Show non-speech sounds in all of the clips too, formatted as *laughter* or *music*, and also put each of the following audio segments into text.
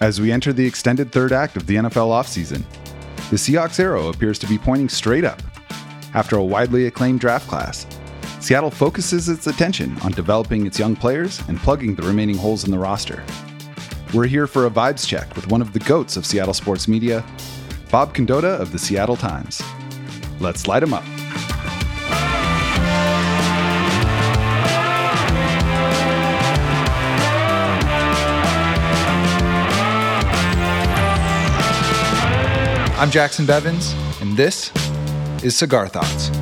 As we enter the extended third act of the NFL offseason, the Seahawks arrow appears to be pointing straight up. After a widely acclaimed draft class, Seattle focuses its attention on developing its young players and plugging the remaining holes in the roster. We're here for a vibes check with one of the goats of Seattle sports media, Bob Condotta of the Seattle Times. Let's light him up. I'm Jackson Bevins, and this is Cigar Thoughts.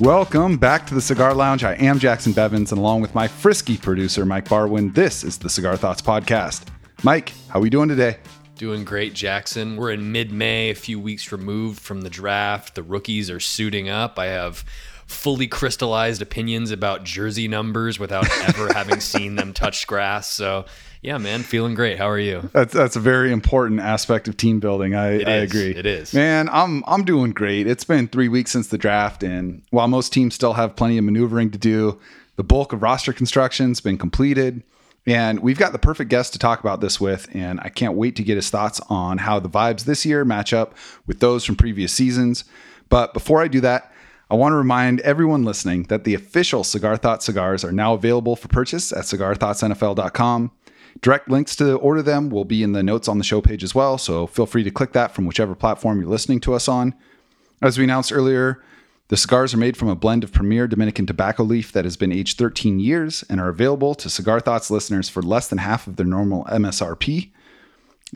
Welcome back to the Cigar Lounge. I am Jackson Bevins, and along with my frisky producer, Mike Barwin, this is the Cigar Thoughts Podcast. Mike, how are we doing today? Doing great, Jackson. We're in mid May, a few weeks removed from the draft. The rookies are suiting up. I have fully crystallized opinions about jersey numbers without ever *laughs* having seen them touch grass. So yeah, man, feeling great. How are you? That's that's a very important aspect of team building. I, I agree. It is. Man, I'm I'm doing great. It's been three weeks since the draft, and while most teams still have plenty of maneuvering to do, the bulk of roster construction's been completed. And we've got the perfect guest to talk about this with, and I can't wait to get his thoughts on how the vibes this year match up with those from previous seasons. But before I do that, I want to remind everyone listening that the official Cigar Thoughts cigars are now available for purchase at cigarthoughtsnfl.com. Direct links to order them will be in the notes on the show page as well, so feel free to click that from whichever platform you're listening to us on. As we announced earlier, the cigars are made from a blend of premier Dominican tobacco leaf that has been aged 13 years and are available to Cigar Thoughts listeners for less than half of their normal MSRP.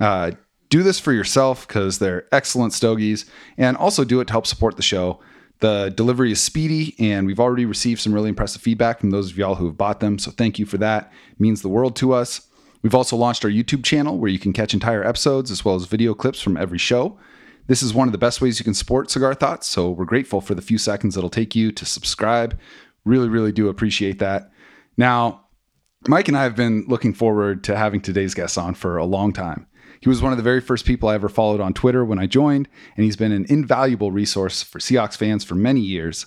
Uh, do this for yourself because they're excellent stogies, and also do it to help support the show. The delivery is speedy, and we've already received some really impressive feedback from those of y'all who have bought them. So thank you for that. It means the world to us. We've also launched our YouTube channel where you can catch entire episodes as well as video clips from every show. This is one of the best ways you can support Cigar Thoughts, so we're grateful for the few seconds it'll take you to subscribe. Really, really do appreciate that. Now, Mike and I have been looking forward to having today's guest on for a long time. He was one of the very first people I ever followed on Twitter when I joined, and he's been an invaluable resource for Seahawks fans for many years.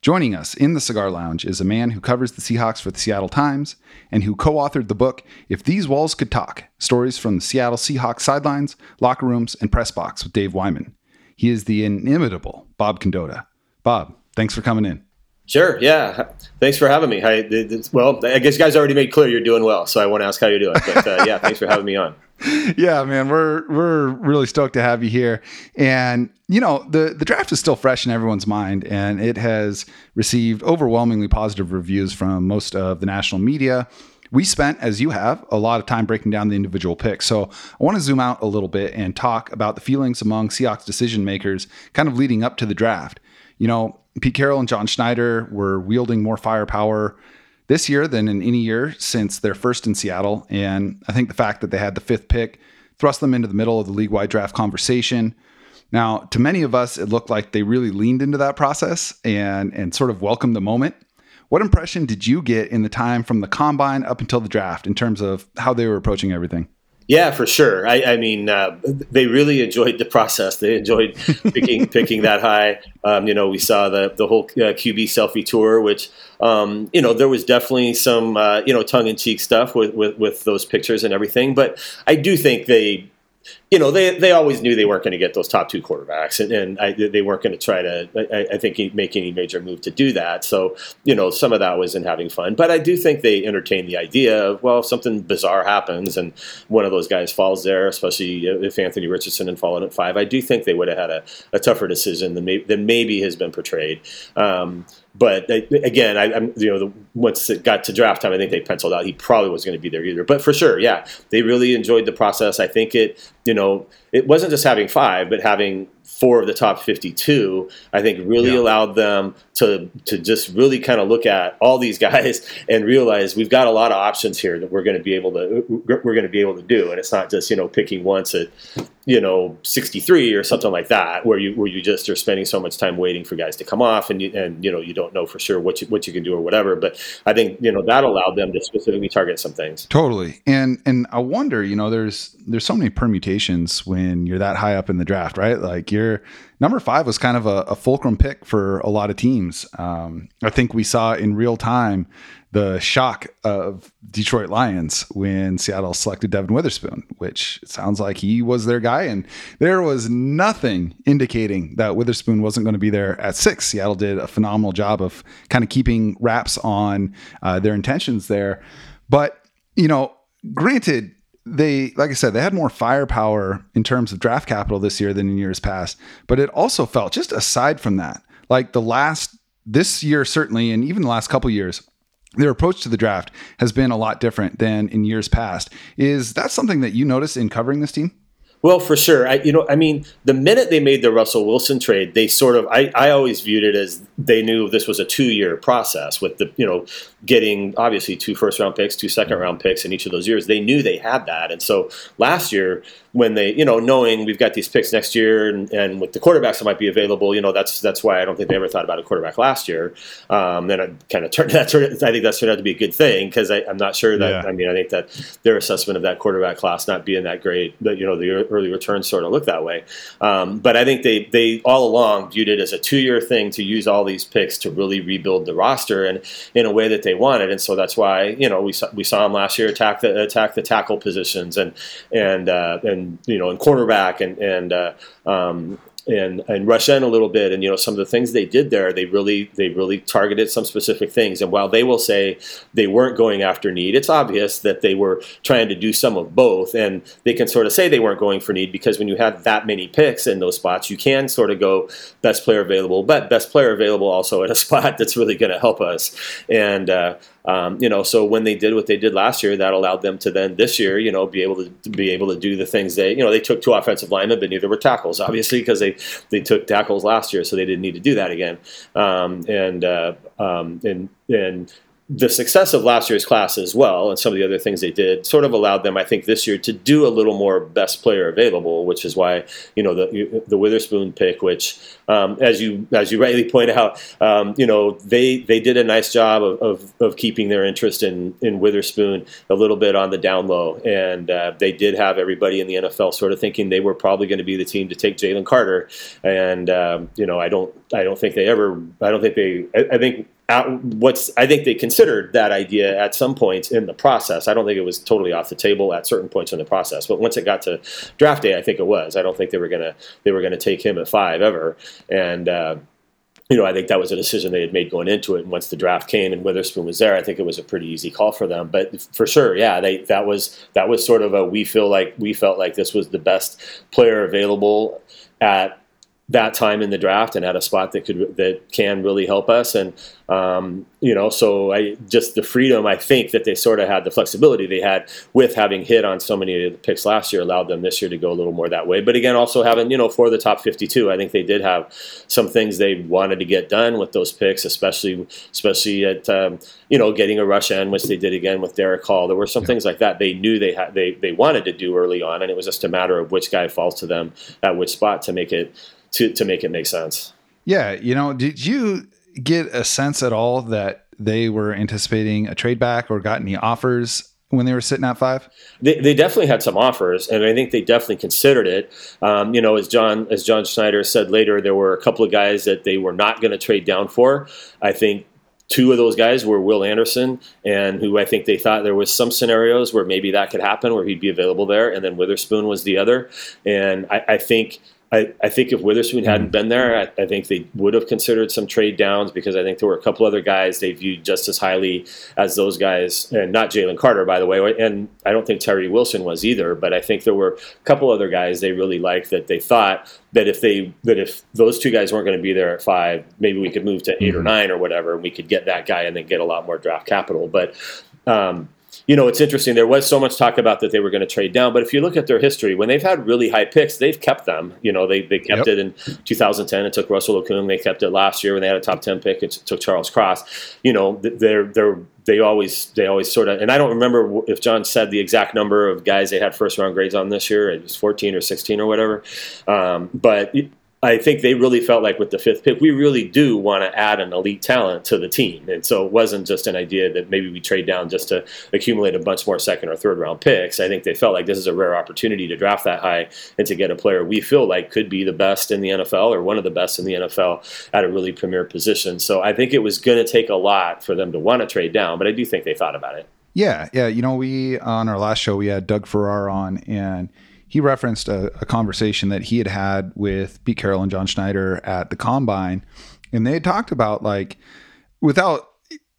Joining us in the Cigar Lounge is a man who covers the Seahawks for the Seattle Times and who co authored the book If These Walls Could Talk Stories from the Seattle Seahawks Sidelines, Locker Rooms, and Press Box with Dave Wyman. He is the inimitable Bob Condotta. Bob, thanks for coming in. Sure. Yeah. Thanks for having me. I, well, I guess you guys already made clear you're doing well, so I want to ask how you're doing. But uh, yeah, thanks for having me on. *laughs* Yeah, man, we're we're really stoked to have you here. And you know, the the draft is still fresh in everyone's mind, and it has received overwhelmingly positive reviews from most of the national media. We spent, as you have, a lot of time breaking down the individual picks. So I want to zoom out a little bit and talk about the feelings among Seahawks decision makers, kind of leading up to the draft. You know, Pete Carroll and John Schneider were wielding more firepower this year than in any year since their first in Seattle. And I think the fact that they had the fifth pick thrust them into the middle of the league wide draft conversation. Now, to many of us, it looked like they really leaned into that process and, and sort of welcomed the moment. What impression did you get in the time from the combine up until the draft in terms of how they were approaching everything? Yeah, for sure. I, I mean, uh, they really enjoyed the process. They enjoyed *laughs* picking picking that high. Um, you know, we saw the the whole uh, QB selfie tour, which um, you know there was definitely some uh, you know tongue in cheek stuff with, with with those pictures and everything. But I do think they you know, they they always knew they weren't going to get those top two quarterbacks, and, and I, they weren't going to try to, I, I, think, make any major move to do that. So, you know, some of that was in having fun, but I do think they entertained the idea of, well, if something bizarre happens and one of those guys falls there, especially if Anthony Richardson had fallen at five, I do think they would have had a, a tougher decision than, may, than maybe has been portrayed. Um, but again, I, am you know the, once it got to draft time, I think they penciled out he probably was going to be there either. But for sure, yeah, they really enjoyed the process. I think it you know it wasn't just having five, but having four of the top 52, I think really yeah. allowed them to to just really kind of look at all these guys *laughs* and realize we've got a lot of options here that we're going to be able to we're going to be able to do, and it's not just you know picking once at you know 63 or something like that where you where you just are spending so much time waiting for guys to come off and you, and you know you don't know for sure what you what you can do or whatever. But i think you know that allowed them to specifically target some things. Totally. And and i wonder you know there's there's so many permutations when you're that high up in the draft right? Like you're number five was kind of a, a fulcrum pick for a lot of teams. Um, i think we saw in real time the shock of Detroit Lions when Seattle selected Devon Witherspoon, which sounds like he was their guy. And there was nothing indicating that Witherspoon wasn't going to be there at six. Seattle did a phenomenal job of kind of keeping wraps on uh, their intentions there. But, you know, granted, they, like I said, they had more firepower in terms of draft capital this year than in years past. But it also felt, just aside from that, like the last, this year certainly, and even the last couple years, their approach to the draft has been a lot different than in years past. Is that something that you notice in covering this team? Well, for sure. I, you know, I mean, the minute they made the Russell Wilson trade, they sort of, I, I always viewed it as they knew this was a two year process with the, you know, getting obviously two first round picks, two second round picks in each of those years. They knew they had that. And so last year, when they, you know, knowing we've got these picks next year and, and with the quarterbacks that might be available, you know, that's that's why I don't think they ever thought about a quarterback last year. Um, then it kind of turned *laughs* that turned, I think that's turned out to be a good thing because I'm not sure that, yeah. I mean, I think that their assessment of that quarterback class not being that great, that, you know, the early returns sort of look that way. Um, but I think they, they all along viewed it as a two year thing to use all these picks to really rebuild the roster and in a way that they wanted. And so that's why, you know, we saw, we saw them last year attack the, attack the tackle positions and, and, uh, and, and you know, and quarterback and and uh, um, and and rush in a little bit. And you know, some of the things they did there, they really they really targeted some specific things. And while they will say they weren't going after need, it's obvious that they were trying to do some of both. And they can sort of say they weren't going for need because when you have that many picks in those spots, you can sort of go best player available, but best player available also at a *laughs* spot that's really going to help us. And uh, um, you know, so when they did what they did last year, that allowed them to then this year, you know, be able to, to be able to do the things they, you know, they took two offensive linemen, but neither were tackles, obviously, because they they took tackles last year, so they didn't need to do that again. Um, and uh, um, and and the success of last year's class as well, and some of the other things they did, sort of allowed them, I think, this year to do a little more best player available, which is why you know the the Witherspoon pick, which um, as you as you rightly point out, um, you know they they did a nice job of, of, of, keeping their interest in in Witherspoon a little bit on the down low, and uh, they did have everybody in the NFL sort of thinking they were probably going to be the team to take Jalen Carter, and um, you know I don't I don't think they ever I don't think they I, I think what's I think they considered that idea at some points in the process. I don't think it was totally off the table at certain points in the process, but once it got to draft day, I think it was. I don't think they were gonna they were gonna take him at five ever, and. Uh, you know, I think that was a decision they had made going into it. And once the draft came and Witherspoon was there, I think it was a pretty easy call for them. But for sure, yeah, they that was that was sort of a we feel like we felt like this was the best player available at that time in the draft and at a spot that could that can really help us. And um, you know so I just the freedom I think that they sort of had the flexibility they had with having hit on so many of the picks last year allowed them this year to go a little more that way. But again also having you know for the top 52 I think they did have some things they wanted to get done with those picks especially especially at um, you know getting a rush in which they did again with Derick Hall. There were some things like that they knew they had they, they wanted to do early on and it was just a matter of which guy falls to them at which spot to make it to to make it make sense. Yeah, you know, did you get a sense at all that they were anticipating a trade back or got any offers when they were sitting at five? They, they definitely had some offers, and I think they definitely considered it. Um, you know, as John as John Schneider said later, there were a couple of guys that they were not going to trade down for. I think two of those guys were Will Anderson, and who I think they thought there was some scenarios where maybe that could happen, where he'd be available there, and then Witherspoon was the other. And I, I think I, I think if Witherspoon hadn't mm. been there, I, I, think they would have considered some trade downs because I think there were a couple other guys they viewed just as highly as those guys, and not Jalen Carter, by the way, and I don't think Tyree Wilson was either. But I think there were a couple other guys they really liked that they thought that if they that if those two guys weren't going to be there at five, maybe we could move to 8 mm-hmm. or nine or whatever, and we could get that guy and then get a lot more draft capital. But um, you know, it's interesting. There was so much talk about that they were going to trade down, but if you look at their history, when they've had really high picks, they've kept them. You know, they, they kept yep. it in 2010. It took Russell Okung. They kept it last year when they had a top 10 pick. It took Charles Cross. You know, they're they're they always they always sort of and I don't remember if John said the exact number of guys they had first round grades on this year. It was 14 or 16 or whatever. Um, but I think they really felt like with the fifth pick, we really do want to add an elite talent to the team. And so it wasn't just an idea that maybe we trade down just to accumulate a bunch more second or third round picks. I think they felt like this is a rare opportunity to draft that high and to get a player we feel like could be the best in the NFL or one of the best in the NFL at a really premier position. So I think it was going to take a lot for them to want to trade down, but I do think they thought about it. Yeah. Yeah. You know, we, on our last show, we had Doug Farrar on and he referenced a, a, conversation that he had had with Pete Carroll and John Schneider at the combine, and they had talked about like, without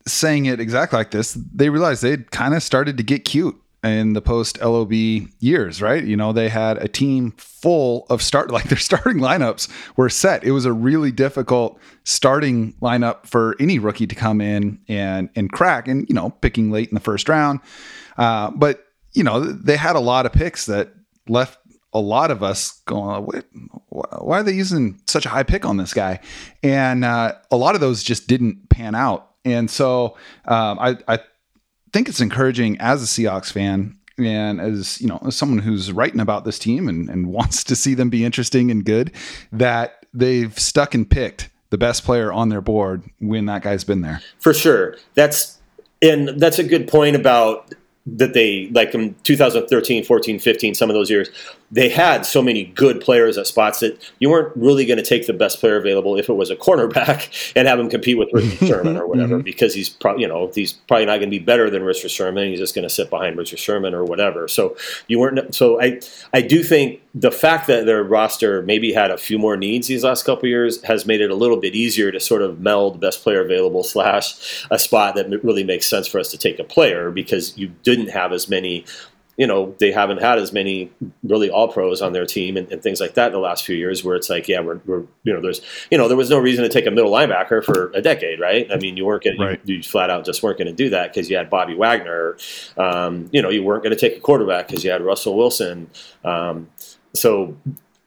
saying it exactly like this, they realized they'd kind of started to get cute in the post LOB years, right? You know, they had a team full of start *laughs* like their starting lineups were set. It was a really difficult starting lineup for any rookie to come in and and crack, and you know, picking late in the first round. Uh, but you know, they had a lot of picks that left a lot of us going, why are they using such a high pick on this guy? And uh, a lot of those just didn't pan out. And so um, I, I think it's encouraging as a Seahawks fan and as you know as someone who's writing about this team and, and *laughs* wants to see them be interesting and good that they've stuck and picked the best player on their board when that guy's been there for sure that's and that's a good point about that they like in 2013 14 15 some of those years they had so many good players at spots that you weren't really going to take the best player available if it was a cornerback *laughs* and have him compete with Richard *laughs* Sherman or whatever mm-hmm. because he's probably you know he's probably not going to be better than Richard Sherman he's just going to sit behind Richard Sherman or whatever so you weren't so I I do think the fact that their roster maybe had a few more needs these last couple years has made it a little bit easier to sort of meld best player available slash a spot that really makes sense for us to take a player because you didn't have as many you know they haven't had as many really all pros on their team and, and, things like that in the last few years where it's like yeah we're, we're, you know there's you know there was no reason to take a middle linebacker for a decade right? I mean you weren't going right. you, you, flat out just weren't going to do that because you had bobby wagner. Um, you know you weren't going to take a quarterback because you had russell wilson. Um, so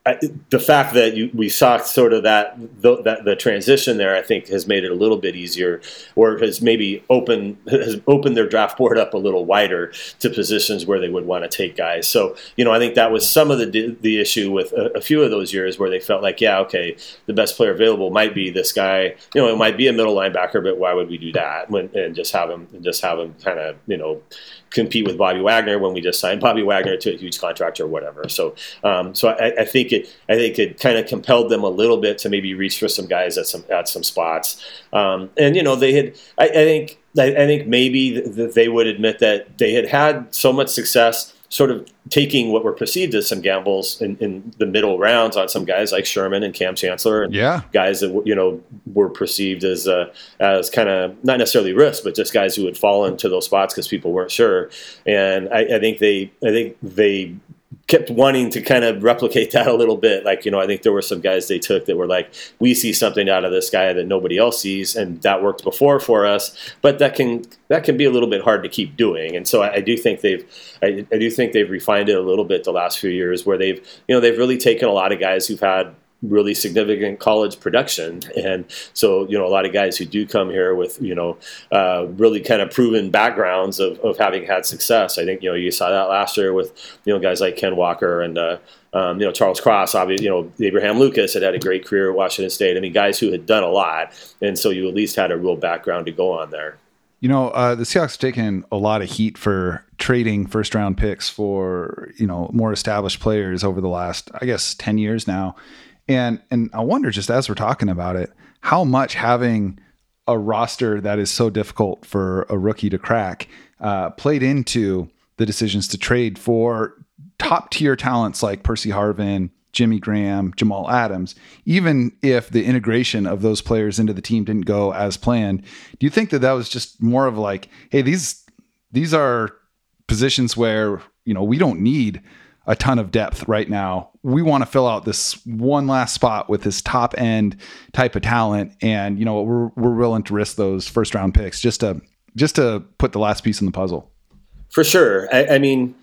I, the fact that you, we saw sort of that the, that the transition there, I think, has made it a little bit easier, or has maybe opened has opened their draft board up a little wider to positions where they would want to take guys. So, you know, I think that was some of the the issue with a, a few of those years where they felt like, yeah, okay, the best player available might be this guy. You know, it might be a middle linebacker, but why would we do that when, and just have him just have him kind of you know compete with Bobby Wagner when we just signed Bobby Wagner to a huge contract or whatever. So, um, so I, I, think it, I think it kind of compelled them a little bit to maybe reach for some guys at some at some spots. Um, and you know, they had, I, I think, I, I, think maybe th- they would admit that they had had so much success sort of taking what were perceived as some gambles in, in, the middle rounds on some guys like Sherman and Kam Chancellor, and yeah. guys that you know were perceived as uh, as kind of not necessarily risk, but just guys who would fall into those spots because people weren't sure. And I, I think they I think they kept wanting to kind of replicate that a little bit. Like, you know, I think there were some guys they took that were like, we see something out of this guy that nobody else sees, and that worked before for us. But that can that can be a little bit hard to keep doing. And so I, I do think they've I, I do think they've refined it a little bit the last few years, where they've you know they've really taken a lot of guys who've had really significant college production. And so, you know, a lot of guys who do come here with, you know, uh, really kind of proven backgrounds of, of having had success. I think, you know, you saw that last year with, you know, guys like Ken Walker and, uh, um, you know, Charles Cross, obviously, you know, Abraham Lucas had had a great career at Washington State. I mean, guys who had done a lot. And so you at least had a real background to go on there. You know, uh, the Seahawks have taken a lot of heat for trading first round picks for, you know, more established players over the last, I guess, 10 years now. And and I wonder just as we're talking about it, how much having a roster that is so difficult for a rookie to crack uh, played into the decisions to trade for top tier talents like Percy Harvin, Jimmy Graham, Jamal Adams, even if the integration of those players into the team didn't go as planned. Do you think that that was just more of like, hey, these these are positions where you know we don't need a ton of depth right now. We want to fill out this one last spot with this top end type of talent, and you know we're we're willing to risk those first round picks just to just to put the last piece in the puzzle. For sure. I, I mean,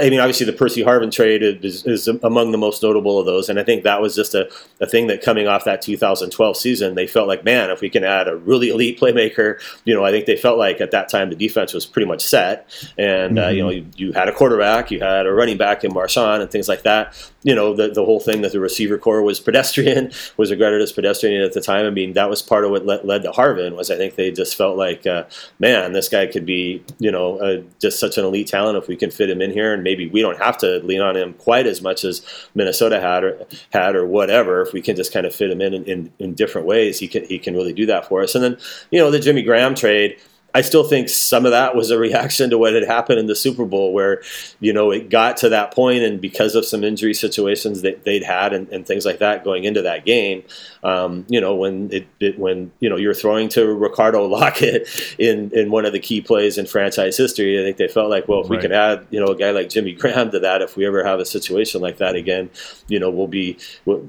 I mean, obviously the Percy Harvin trade is, is, among the most notable of those, and I think that was just a, a thing that coming off that 2012 season, they felt like, man, if we can add a really elite playmaker, you know, I think they felt like at that time the defense was pretty much set, and mm-hmm. uh, you know, you, you, had a quarterback, you had a running back in Marshawn, and things like that. You know, the the whole thing that the receiver corps was pedestrian, *laughs* was regarded as pedestrian at the time. I mean, that was part of what led, led to Harvin was I think they just felt like, uh, man, this guy could be, you know, uh, just such an elite talent if we can fit him in here, and maybe we don't have to lean on him quite as much as Minnesota had or had or whatever. If we can just kind of fit him in in, in, in different ways, he can he can really do that for us. And then you know the Jimmy Graham trade. I still think some of that was a reaction to what had happened in the Super Bowl, where you know it got to that point, and because of some injury situations that they'd had and, and things like that going into that game, um, you know when it, it, when you know you're throwing to Ricardo *laughs* Lockette in in one of the key plays in franchise history, I think they felt like, well, if right. we can add you know a guy like Jimmy Graham to that, if we ever have a situation like that again, you know we'll be,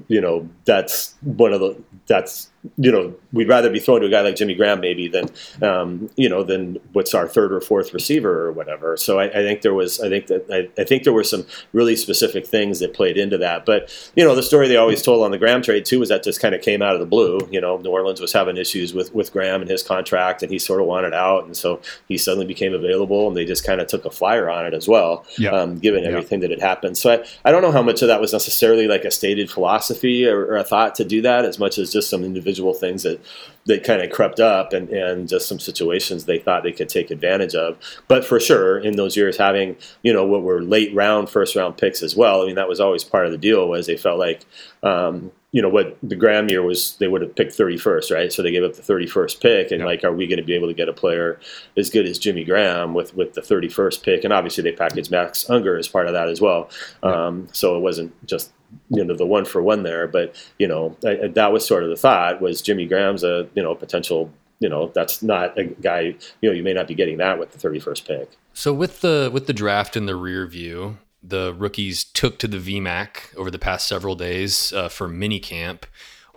you know that's one of the that's you know, we'd rather be thrown to a guy like Jimmy Graham maybe than, um, you know, than what's our third or fourth receiver or whatever. So I, I think there was, I think that, I, I, think there were some really specific things that played into that. But, you know, the story they always told on the Graham trade too was that just kind of came out of the blue. You know, New Orleans was having issues with, with Graham and his contract and he sort of wanted out. And so he suddenly became available and they just kind of took a flyer on it as well, um, given everything that had happened. So I, I don't know how much of that was necessarily like a stated philosophy or, or a thought to do that as much as just some individual things that that kind of crept up and, and just some situations they thought they could take advantage of. But for sure, in those years, having you know what were late round, first round picks as well. I mean, that was always part of the deal. Was they felt like um, you know what the Graham year was, they would have picked 31st, right? So they gave up the 31st pick, and yep. like, are we going to be able to get a player as good as Jimmy Graham with with the 31st pick? And obviously, they packaged Max Unger as part of that as well. Yep. Um, so it wasn't just you know the one for one there. But you know I, that was sort of the thought was Jimmy Graham's a you know potential you know that's not a guy you know you may not be getting that with the 31st pick. So with the with the draft in the rear view, the rookies took to the VMAC over the past several days uh, for mini camp.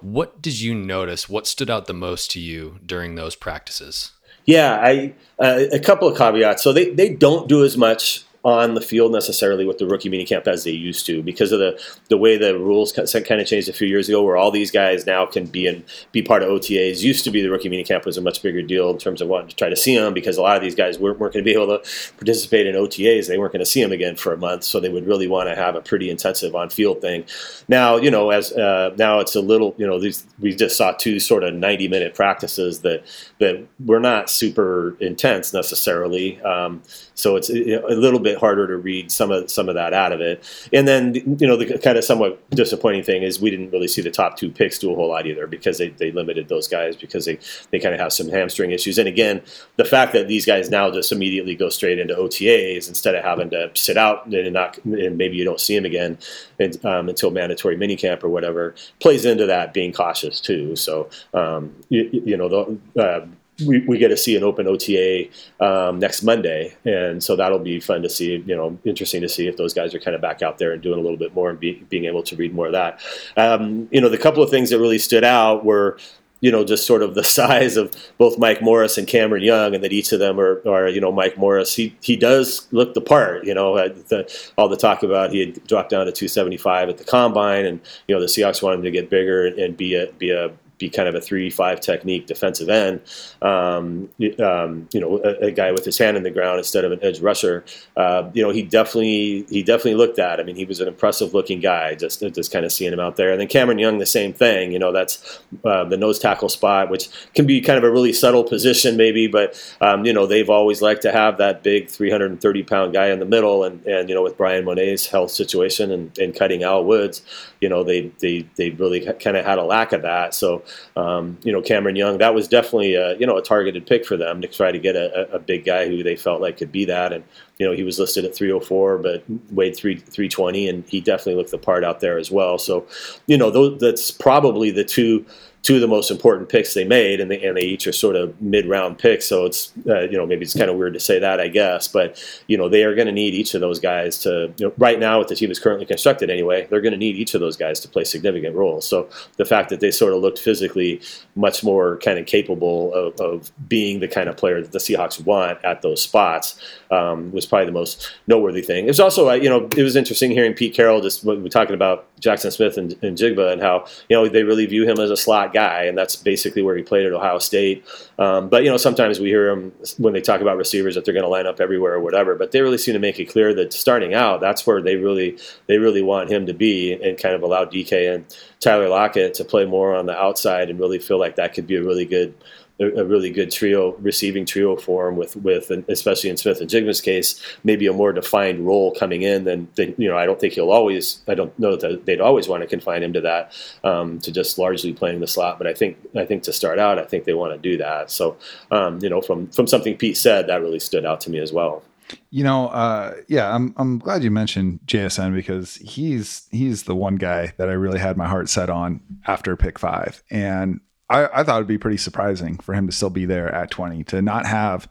What did you notice? What stood out the most to you during those practices? Yeah, I uh, a couple of caveats. So they, they don't do as much on the field necessarily with the rookie minicamp as they used to because of the the way the rules kind of changed a few years ago, where all these guys now can be in be part of OTAs. Used to be the rookie minicamp was a much bigger deal in terms of wanting to try to see them because a lot of these guys weren't, weren't going to be able to participate in OTAs. They weren't going to see them again for a month, so they would really want to have a pretty intensive on field thing. Now you know as uh, now it's a little you know these we just saw two sort of ninety minute practices that that were not super intense necessarily. Um, so it's a little bit harder to read some of some of that out of it. And then you know the kind of somewhat disappointing thing is we didn't really see the top two picks do a whole lot either because they, they limited those guys because they, they kind of have some hamstring issues. And again, the fact that these guys now just immediately go straight into OTAs instead of having to sit out and not and maybe you don't see them again and, um, until mandatory minicamp or whatever plays into that being cautious too. So um, you, you, know the. Uh, we, we get to see an open OTA um, next Monday, and so that'll be fun to see. You know, interesting to see if those guys are kind of back out there and doing a little bit more and be, being able to read more of that. Um, you know, the couple of things that really stood out were you know, just sort of the *laughs* size of both Mike Morris and Cameron Young, and that each of them are, are you know, Mike Morris. He he does look the part. You know, the, all the talk about he had dropped down to 275 at the combine, and you know, the Seahawks wanted him to get bigger and, and be a be a be kind of a three-five technique defensive end. Um, um, you know, a, a, guy with his hand in the ground instead of an edge rusher. Uh, you know, he definitely he definitely looked at. I mean, he was an impressive-looking guy. Just just kind of seeing him out there. And then Cameron Young, the same thing. You know, that's uh, the nose tackle spot, which can be kind of a really subtle position, maybe, but um, you know, they've always liked to have that big 330-pound guy in the middle. And and you know, with Bryan Mone's health situation and, and cutting Al Woods, you know, they they they really kind of had a lack of that. So um, you know, Cameron Young, that was definitely a, you know a targeted pick for them to try to get a, a, big guy who they felt like could be that. And you know, he was listed at 304, but weighed 3 320, and he definitely looked the part out there as well. So, you know, those, that's probably the two two of the most important picks they made, and they and they each are sort of mid round picks. So it's uh, you know maybe it's kind of weird to say that, I guess, but you know they are going to need each of those guys to you know, right now with the team is currently constructed anyway. They're going to need each of those guys to play significant roles. So the fact that they sort of looked physically much more kind of capable of, of being the kind of player that the Seahawks want at those spots um, was probably the most noteworthy thing. It was also, uh, you know, it was interesting hearing Pete Carroll just talking about Jaxon Smith and, and Njigba and how you know they really view him as a slot guy, and that's basically where he played at Ohio State. Um, but you know, sometimes we hear them when they talk about receivers that they're going to line up everywhere or whatever. But they really seem to make it clear that starting out, that's where they really they really want him to be, and kind of allow DK and Tyler Lockett to play more on the outside and really feel like that could be a really good a, really good trio, receiving trio for him with with especially in Smith-Njigba's case, maybe a more defined role coming in than, than you know. I don't think he'll always. I don't know that they'd always want to confine him to that, um, to just largely playing the slot. But I think I think to start out, I think they want to do that. So um, you know, from from something Pete said, that really stood out to me as well. You know, uh, yeah, I'm I'm glad you mentioned JSN because he's he's the one guy that I really had my heart set on after pick five, and I, I thought it'd be pretty surprising for him to still be there at 20 to not have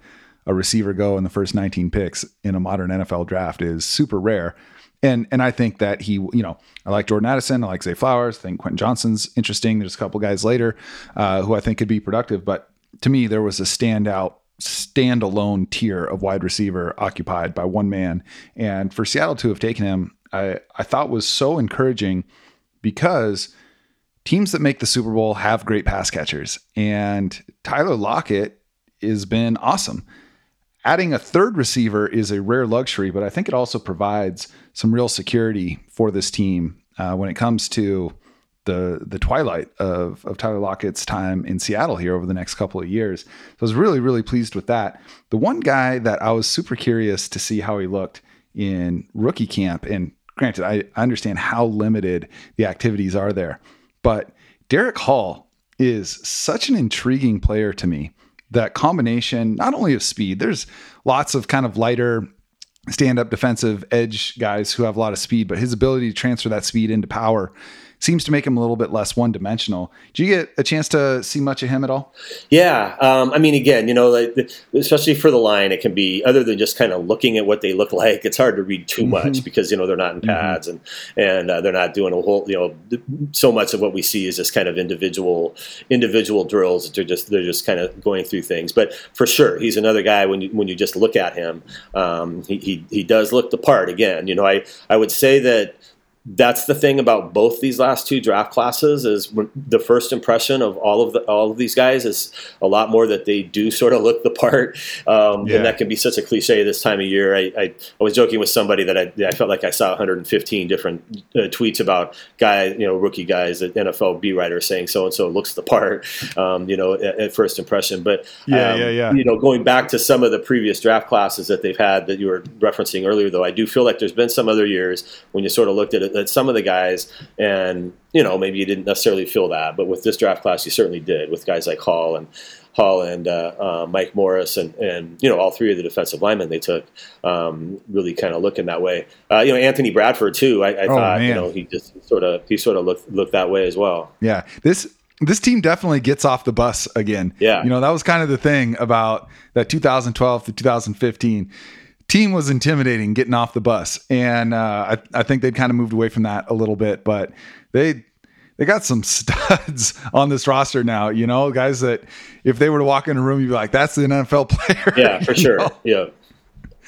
a receiver go in the first 19 picks in a modern NFL draft is super rare. And and I think that he, you know, I like Jordan Addison, I like Zay Flowers, I think Quentin Johnston's interesting. There's a couple guys later uh, who I think could be productive, but to me there was a standout standalone tier of wide receiver occupied by one man. And for Seattle to have taken him, I, I thought was so encouraging because teams that make the Super Bowl have great pass catchers, and Tyler Lockett has been awesome. Adding a third receiver is a rare luxury, but I think it also provides some real security for this team uh, when it comes to the the twilight of, of Tyler Lockett's time in Seattle here over the next couple of years. So I was really, really pleased with that. The one guy that I was super curious to see how he looked in rookie camp, and granted, I, I understand how limited the activities are there. But Derick Hall is such an intriguing player to me. That combination, not only of speed, there's lots of kind of lighter stand up defensive edge guys who have a lot of speed, but his ability to transfer that speed into power seems to make him a little bit less one dimensional. Do you get a chance to see much of him at all? Yeah, um, I mean, again, you know, like, especially for the line, it can be other than just kind of looking at what they look like. It's hard to read too mm-hmm. much because you know they're not in mm-hmm. pads mm-hmm. and and uh, they're not doing a whole. You know, so much of what we see is just kind of individual individual drills. They're just they're just kind of going through things. But for sure, he's another guy when you when you just look at him, um, he, he he does look the part. Again, you know, I I would say that that's the thing about both these last two draft classes is the first impression of all of the all of these guys is a lot more that they do sort of look the part, um, yeah. and that can be such a cliche this time of year. I, I, I was joking with somebody that I, I, felt like I saw 115 different uh, tweets about guy you know rookie guys at NFL B writers saying so and so looks the part, um, you know at, at, first impression. But yeah, um, yeah, yeah. You know, going back to some of the previous draft classes that they've had that you were referencing earlier, though, I do feel like there's been some other years when you sort of looked at it that some of the guys, and you know maybe you didn't necessarily feel that, but with this draft class, you certainly did with guys like Hall and Hall and uh, uh, Mike Morris and and you know all three of the defensive linemen they took um, really kind of looking that way. Uh, you know Anthony Bradford too. I, I oh, thought man. you know he just sort of he sort of looked looked that way as well. Yeah, this this team definitely gets off the bus again. Yeah. You know, that was kind of the thing about that 2012 to 2015 team was intimidating getting off the bus, and uh, I, I think they'd kind of moved away from that a little bit, but they they got some *laughs* studs on this roster now. You know, guys that if they were to walk in a room, you'd be like, "That's the NFL player." Yeah, for *laughs* sure. Know? Yeah.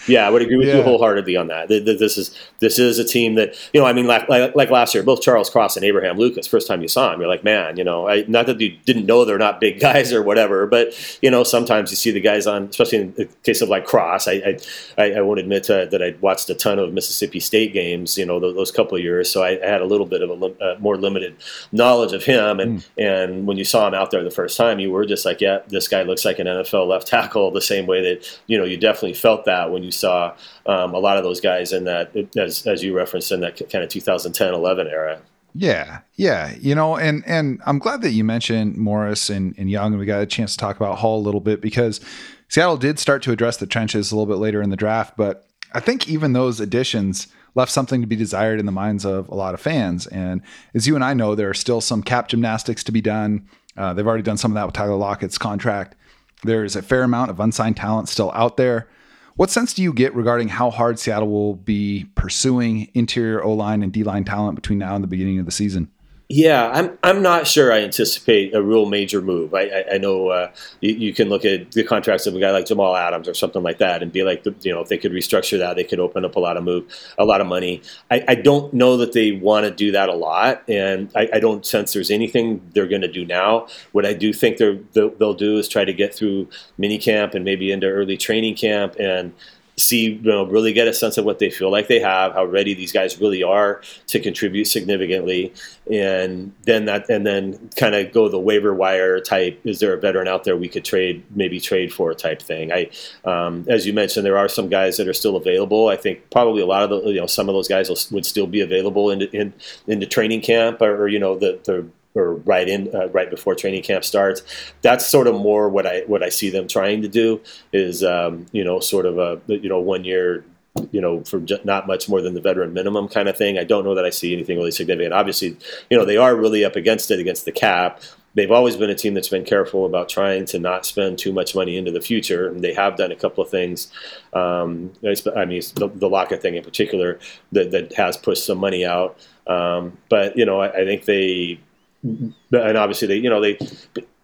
Yeah, I would agree with yeah. you wholeheartedly on that. This is this is a team that you know. I mean, like, like, like last year, both Charles Cross and Abraham Lucas. First time you saw him, you're like, man, you know, I, not that you didn't know they're not big *laughs* guys or whatever, but you know, sometimes you see the guys on, especially in the case of like Cross. I I, I won't admit to, that I watched a ton of Mississippi State games, you know, those, those couple of years, so I, I, had a little bit of a uh, more limited knowledge of him. And mm. and when you saw him out there the first time, you were just like, yeah, this guy looks like an NFL left tackle, the same way that you know you definitely felt that when you saw um, a lot of those guys in that, as, as you referenced, in that kind of 2010 11 era. Yeah, yeah, you know, and and I'm glad that you mentioned Morris and, and Young, and we got a chance to talk about Hall a little bit because Seattle did start to address the trenches a little bit later in the draft, but I think even those additions left something to be desired in the minds of a lot of fans. And as you and I know, there are still some cap gymnastics to be done Uh, they've already done some of that with Tyler Lockett's contract. There's a fair amount of unsigned talent still out there. What sense do you get regarding how hard Seattle will be pursuing interior O line and D line talent between now and the beginning of the season? Yeah, I'm. I'm not sure. I anticipate a real major move. I, I, I know uh, you, you, can look at the contracts of a guy like Jamal Adams or something like that, and be like, you know, if they could restructure that, they could open up a lot of move, a lot of money. I, I don't know that they want to do that a lot, and I, don't sense there's anything they're going to do now. What I do think they're they'll do is try to get through mini camp and maybe into early training camp and see, you know, really get a sense of what they feel like they have, how ready these guys really are to contribute significantly, and then that, and then kind of go the waiver wire type. Is there a veteran out there we could trade, maybe trade for type thing? I, um, as you mentioned, there are some guys that are still available. I think probably a lot of the, you know, some of those guys will, would still be available in in into training camp or, or you know the the or right in uh, right before training camp starts. That's sort of more what I what I see them trying to do is um, you know sort of a you know one year you know for not much more than the veteran minimum kind of thing. I don't know that I see anything really significant. Obviously, you know they are really up against it against the cap. They've always been a team that's been careful about trying to not spend too much money into the future, and they have done a couple of things. Um, I mean, the, the Lockett thing in particular that, that has pushed some money out. Um, but you know, I, I think they Mm-hmm. and obviously they, you know, they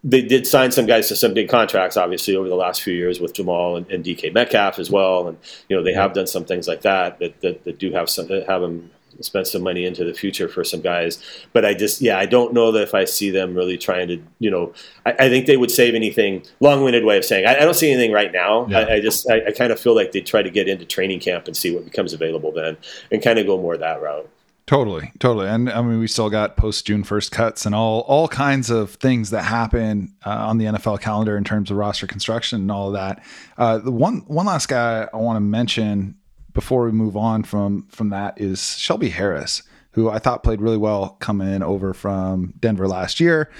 they did sign some guys to some big contracts, obviously over the last few years with Jamal and, and DK Metcalf as well, and you know they have done some things like that that that, that do have some have them spend some money into the future for some guys. But I just, yeah, I don't know that if I see them really trying to, you know, I, I think they would save anything. Long-winded way of saying, I, I don't see anything right now. Yeah. I, I, just, I, I kind of feel like they try to get into training camp and see what becomes available then, and kind of go more that route. Totally, totally, and I mean, we still got post June first cuts and all all kinds of things that happen uh, on the NFL calendar in terms of roster construction and all of that. Uh, the one one last guy I want to mention before we move on from from that is Shelby Harris, who I thought played really well coming over from Denver last year.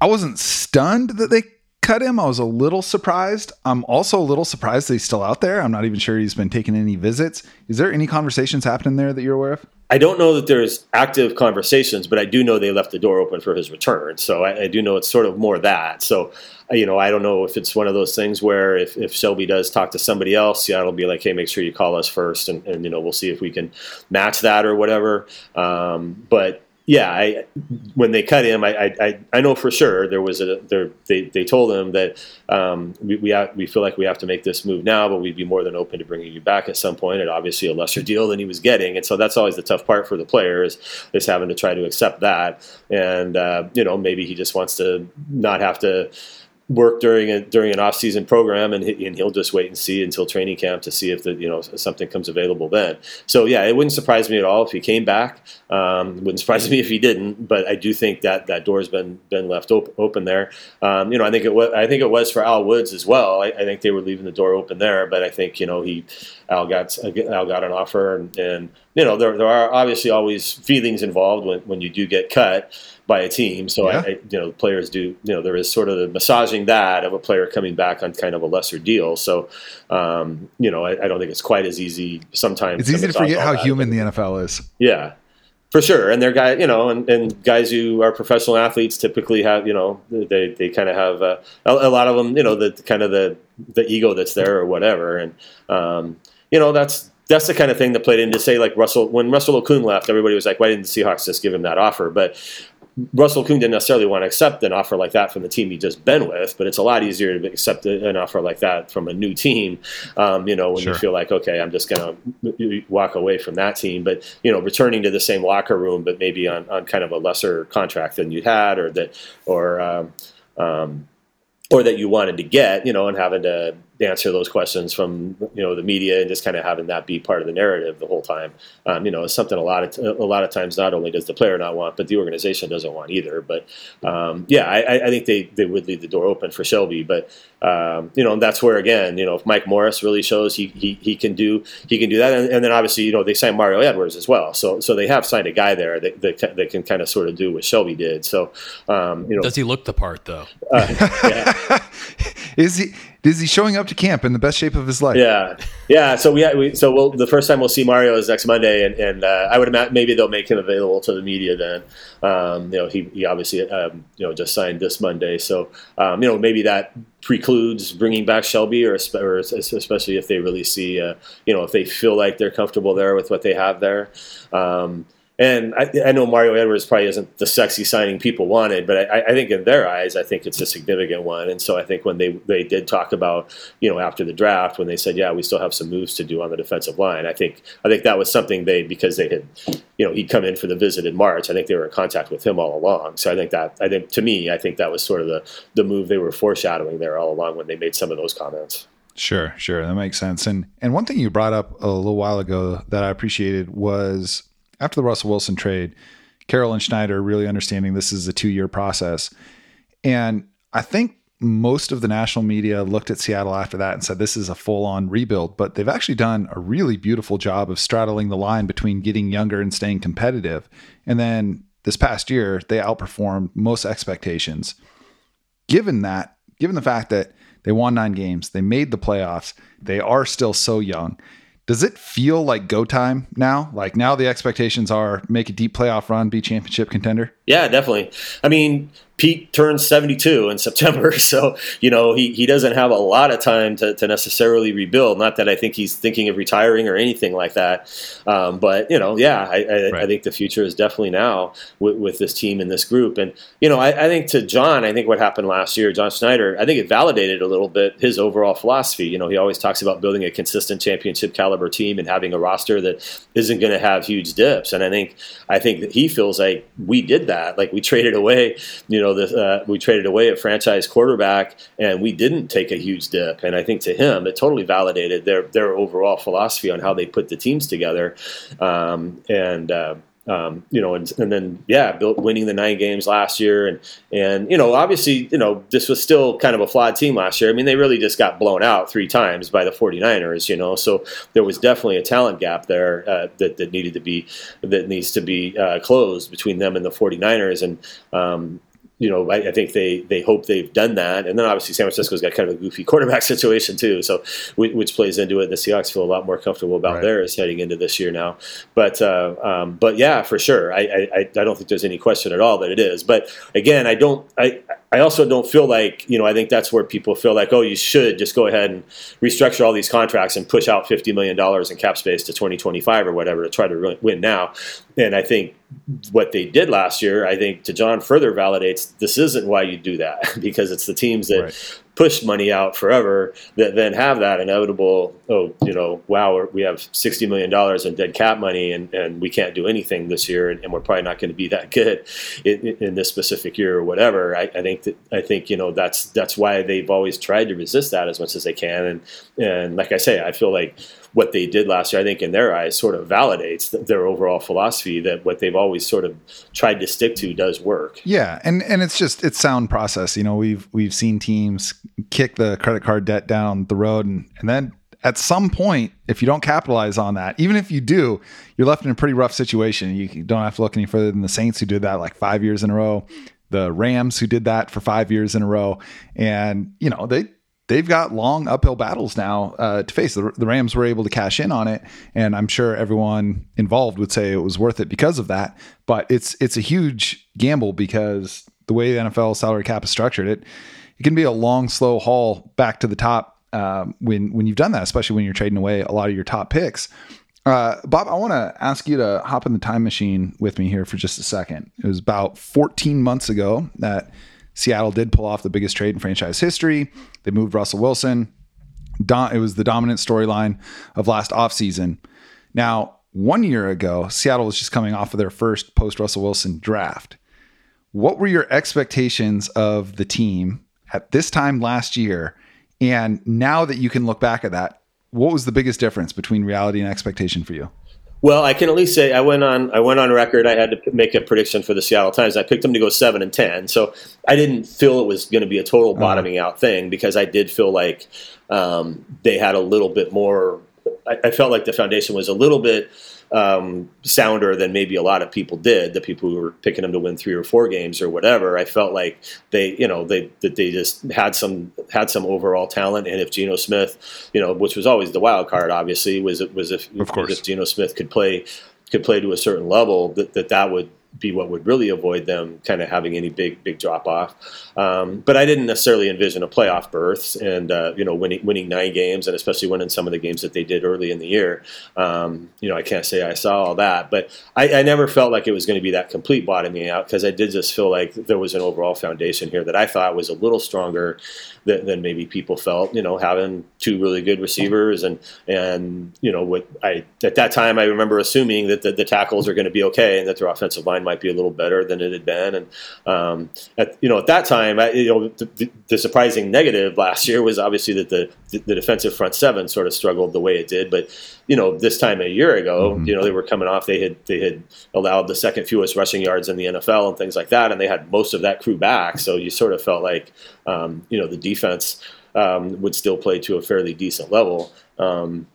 I wasn't stunned that they cut him. I was a little surprised. I'm also a little surprised that he's still out there. I'm not even sure he's been taking any visits. Is there any conversations happening there that you're aware of? I don't know that there's active conversations, but I do know they left the door open for his return. So I, I, do know it's sort of more that. So, you know, I don't know if it's one of those things where if, if Shelby does talk to somebody else, Seattle will be like, hey, make sure you call us first. And, and you know, we'll see if we can match that or whatever. Um, but yeah, I, when they cut him, I, I, I know for sure there was a there, they, they told him that um, we we, have, we feel like we have to make this move now, but we'd be more than open to bringing you back at some point and obviously a lesser deal than he was getting, and so that's always the tough part for the player is, is having to try to accept that, and uh, you know maybe he just wants to not have to work during a during an off season program, and, he, and he'll just wait and see until training camp to see if the you know something comes available then. So yeah, it wouldn't surprise me at all if he came back. Um, wouldn't surprise *laughs* me if he didn't, but I do think that that door's been been left op- open there. Um, you know, I think it was I think it was for Al Woods as well. I, I, think they were leaving the door open there, but I think you know he Al got Al got an offer, and, and you know there there are obviously always feelings involved when when you do get cut by a team. So yeah. I, I, you know, players do, you know, there is sort of the massaging that of a player coming back on kind of a lesser deal. So, um, you know, I, I, don't think it's quite as easy sometimes. It's easy to forget how that, human the NFL is. Yeah, for sure. And they're guys, you know, and, and guys who are professional athletes typically have, you know, they, they kind of have uh, a, a, lot of them, you know, the kind of the, the ego that's there or whatever. And, um, you know, that's, that's the kind of thing that played into say like Russell when Russell Okung left, everybody was like, why didn't the Seahawks just give him that offer? But Russell Okung didn't necessarily want to accept an offer like that from the team he'd just been with, but it's a lot easier to accept an offer like that from a new team. Um, you know, when sure. you feel like, okay, I'm just going to walk away from that team, but you know, returning to the same locker room, but maybe on, on kind of a lesser contract than you had, or that, or um, um, or that you wanted to get, you know, and having to answer those questions from you know the media and just kind of having that be part of the narrative the whole time. Um, you know, it's something a lot of a lot of times not only does the player not want, but the organization doesn't want either. But um, yeah, I, I, think they, they would leave the door open for Shelby. But um, you know, that's where again, you know, if Mike Morris really shows he he, he can do he can do that, and, and then obviously you know they signed Mario Edwards as well. So so they have signed a guy there that that, that can kind of sort of do what Shelby did. So um, you know, does he look the part though? Uh, yeah. *laughs* Is he? He showing up to camp in the best shape of his life? Yeah, yeah. So we, we so we'll, the first time we'll see Mario is next Monday, and, and uh, I would imagine maybe they'll make him available to the media then. Um, you know, he, he obviously um, you know just signed this Monday, so um, you know maybe that precludes bringing back Shelby, or, or especially if they really see uh, you know if they feel like they're comfortable there with what they have there. Um, and I, I, know Mario Edwards probably isn't the sexy signing people wanted, but I, I, think in their eyes, I think it's a significant one. And so I think when they, they did talk about, you know, after the draft, when they said, yeah, we still have some moves to do on the defensive line, I think I think that was something they because they had, you know, he'd come in for the visit in March. I think they were in contact with him all along. So I think that I think to me, I think that was sort of the the move they were foreshadowing there all along when they made some of those comments. Sure, sure, that makes sense. And and one thing you brought up a little while ago that I appreciated was after the Russell Wilson trade, Carroll and Schneider really understanding this is a two year process. And I think most of the national media looked at Seattle after that and said this is a full on rebuild, but they've actually done a really beautiful job of straddling the line between getting younger and staying competitive. And then this past year, they outperformed most expectations. Given that, given the fact that they won nine games, they made the playoffs, they are still so young does it feel like go time now? Like now the expectations are make a deep playoff run, be championship contender? Yeah, definitely. I mean, Pete turns 72 in September, *laughs* so you know he, he doesn't have a lot of time to, to necessarily rebuild. Not that I think he's thinking of retiring or anything like that, um, but you know, yeah, I, I, right. I, think the future is definitely now with, with, this team and this group. And you know, I, I, think to John, I think what happened last year, John Schneider, I think it validated a little bit his overall philosophy. You know, he always talks about building a consistent championship caliber team and having a roster that isn't going to have huge dips. And I think I think that he feels like we did that. Like we traded away, you know know, the, uh, we traded away a franchise quarterback, and we didn't take a huge dip. And I think to him, it totally validated their their overall philosophy on how they put the teams together. Um, and uh, um, you know, and, and then yeah, built, winning the nine games last year, and and you know, obviously, you know, this was still kind of a flawed team last year. I mean, they really just got blown out three times by the 49ers, you know, so there was definitely a talent gap there uh, that that needed to be that needs to be uh, closed between them and the 49ers, and um, you know, I, I, think they they hope they've done that, and then obviously San Francisco's got kind of a goofy quarterback *laughs* situation too, so which plays into it. The Seahawks feel a lot more comfortable about right. theirs heading into this year now. But uh, um, but yeah, for sure, I, I I don't think there's any question at all that it is. But again, I don't I I also don't feel like, you know, I think that's where people feel like, oh, you should just go ahead and restructure all these contracts and push out $50 million in cap space to 2025 or whatever to try to win now. And I think what they did last year, I think to John further validates this isn't why you do that *laughs* because it's the teams that right push money out forever that then have that inevitable oh you know wow we have 60 million dollars in dead cap money and, and we can't do anything this year and, and we're probably not going to be that good in, in, this specific year or whatever. I, I, think that I think you know that's that's why they've always tried to resist that as much as they can. And and like I say I feel like what they did last year, I think in their eyes, sort of validates their overall philosophy that what they've always sort of tried to stick to does work. Yeah, and and it's just it's sound process. You know, we've we've seen teams kick the credit card debt down the road, and and then at some point, if you don't capitalize on that, even if you do, you're left in a pretty rough situation. You don't have to look any further than the Saints who did that like five years in a row, the Rams who did that for five years in a row, and you know they they've got long uphill battles now uh, to face. The, the, Rams were able to cash in on it, and I'm sure everyone involved would say it was worth it because of that. But it's it's a huge gamble because the way the NFL salary cap is structured, it it can be a long, slow haul back to the top um, when when you've done that, especially when you're trading away a lot of your top picks. Uh, Bob, I want to ask you to hop in the time machine with me here for just a second. It was about 14 months ago that Seattle did pull off the biggest trade in franchise history. They moved Russell Wilson. it was the dominant storyline of last offseason. Now, one year ago, Seattle was just coming off of their first post Russell Wilson draft. What were your expectations of the team at this time last year? And now that you can look back at that, what was the biggest difference between reality and expectation for you? Well, I can at least say I went on. I went on record. I had to make a prediction for the Seattle Times. I picked them to go seven and ten. So I didn't feel it was going to be a total uh-huh. bottoming out thing because I did feel like um, they had a little bit more. I, I, felt like the foundation was a little bit um, sounder than maybe a lot of people did. The people who were picking them to win three or four games or whatever. I felt like they, you know, they that they just had some had some overall talent. And if Geno Smith, you know, which was always the wild card, obviously, was it was if of course if Geno Smith could play could play to a certain level, that that, that would be what would really avoid them kind of having any big big drop off. Um, but I didn't necessarily envision a playoff berth and uh, you know winning winning nine games and especially winning some of the games that they did early in the year. Um, you know I can't say I saw all that, but I, I never felt like it was going to be that complete bottoming out because I did just feel like there was an overall foundation here that I thought was a little stronger than, than maybe people felt. You know having two really good receivers and and you know what I at that time I remember assuming that the, the tackles are going to be okay and that their offensive line might be a little better than it had been and um, at, you know at that time I, you know the, the, surprising negative last year was obviously that the the defensive front seven sort of struggled the way it did but you know this time a year ago mm-hmm. you know they were coming off they had they had allowed the second fewest rushing yards in the NFL and things like that and they had most of that crew back so you sort of felt like um, you know the defense um, would still play to a fairly decent level. Um,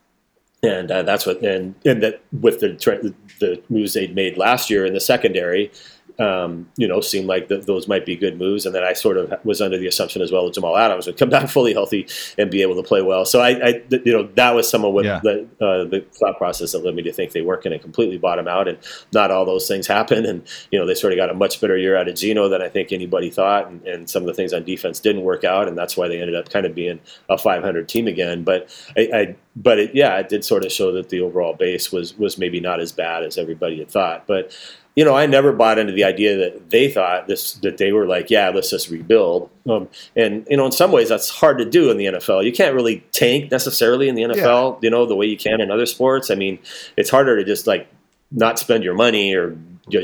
and uh, that's what and and that with the the moves they'd made last year in the secondary, um, you know, seemed like those might be good moves. And then I sort of was under the assumption as well that Jamal Adams would come *laughs* back fully healthy and be able to play well. So I, I you know, that was some of what yeah. the, uh, the thought process that led me to think they weren't going to completely bottom out. And not all those things happen. And, you know, they sort of got a much better year out of Geno than I think anybody thought. And, and some of the things on defense didn't work out. And that's why they ended up kind of being a 500 team again. But I, I but it, yeah, it did sort of show that the overall base was was maybe not as bad as everybody had thought. But you know, I never bought into the idea that they thought this that they were like, yeah, let's just rebuild. Um, and you know, in some ways, that's hard to do in the NFL. You can't really tank necessarily in the NFL, yeah. you know, the way you can in other sports. I mean, it's harder to just like not spend your money or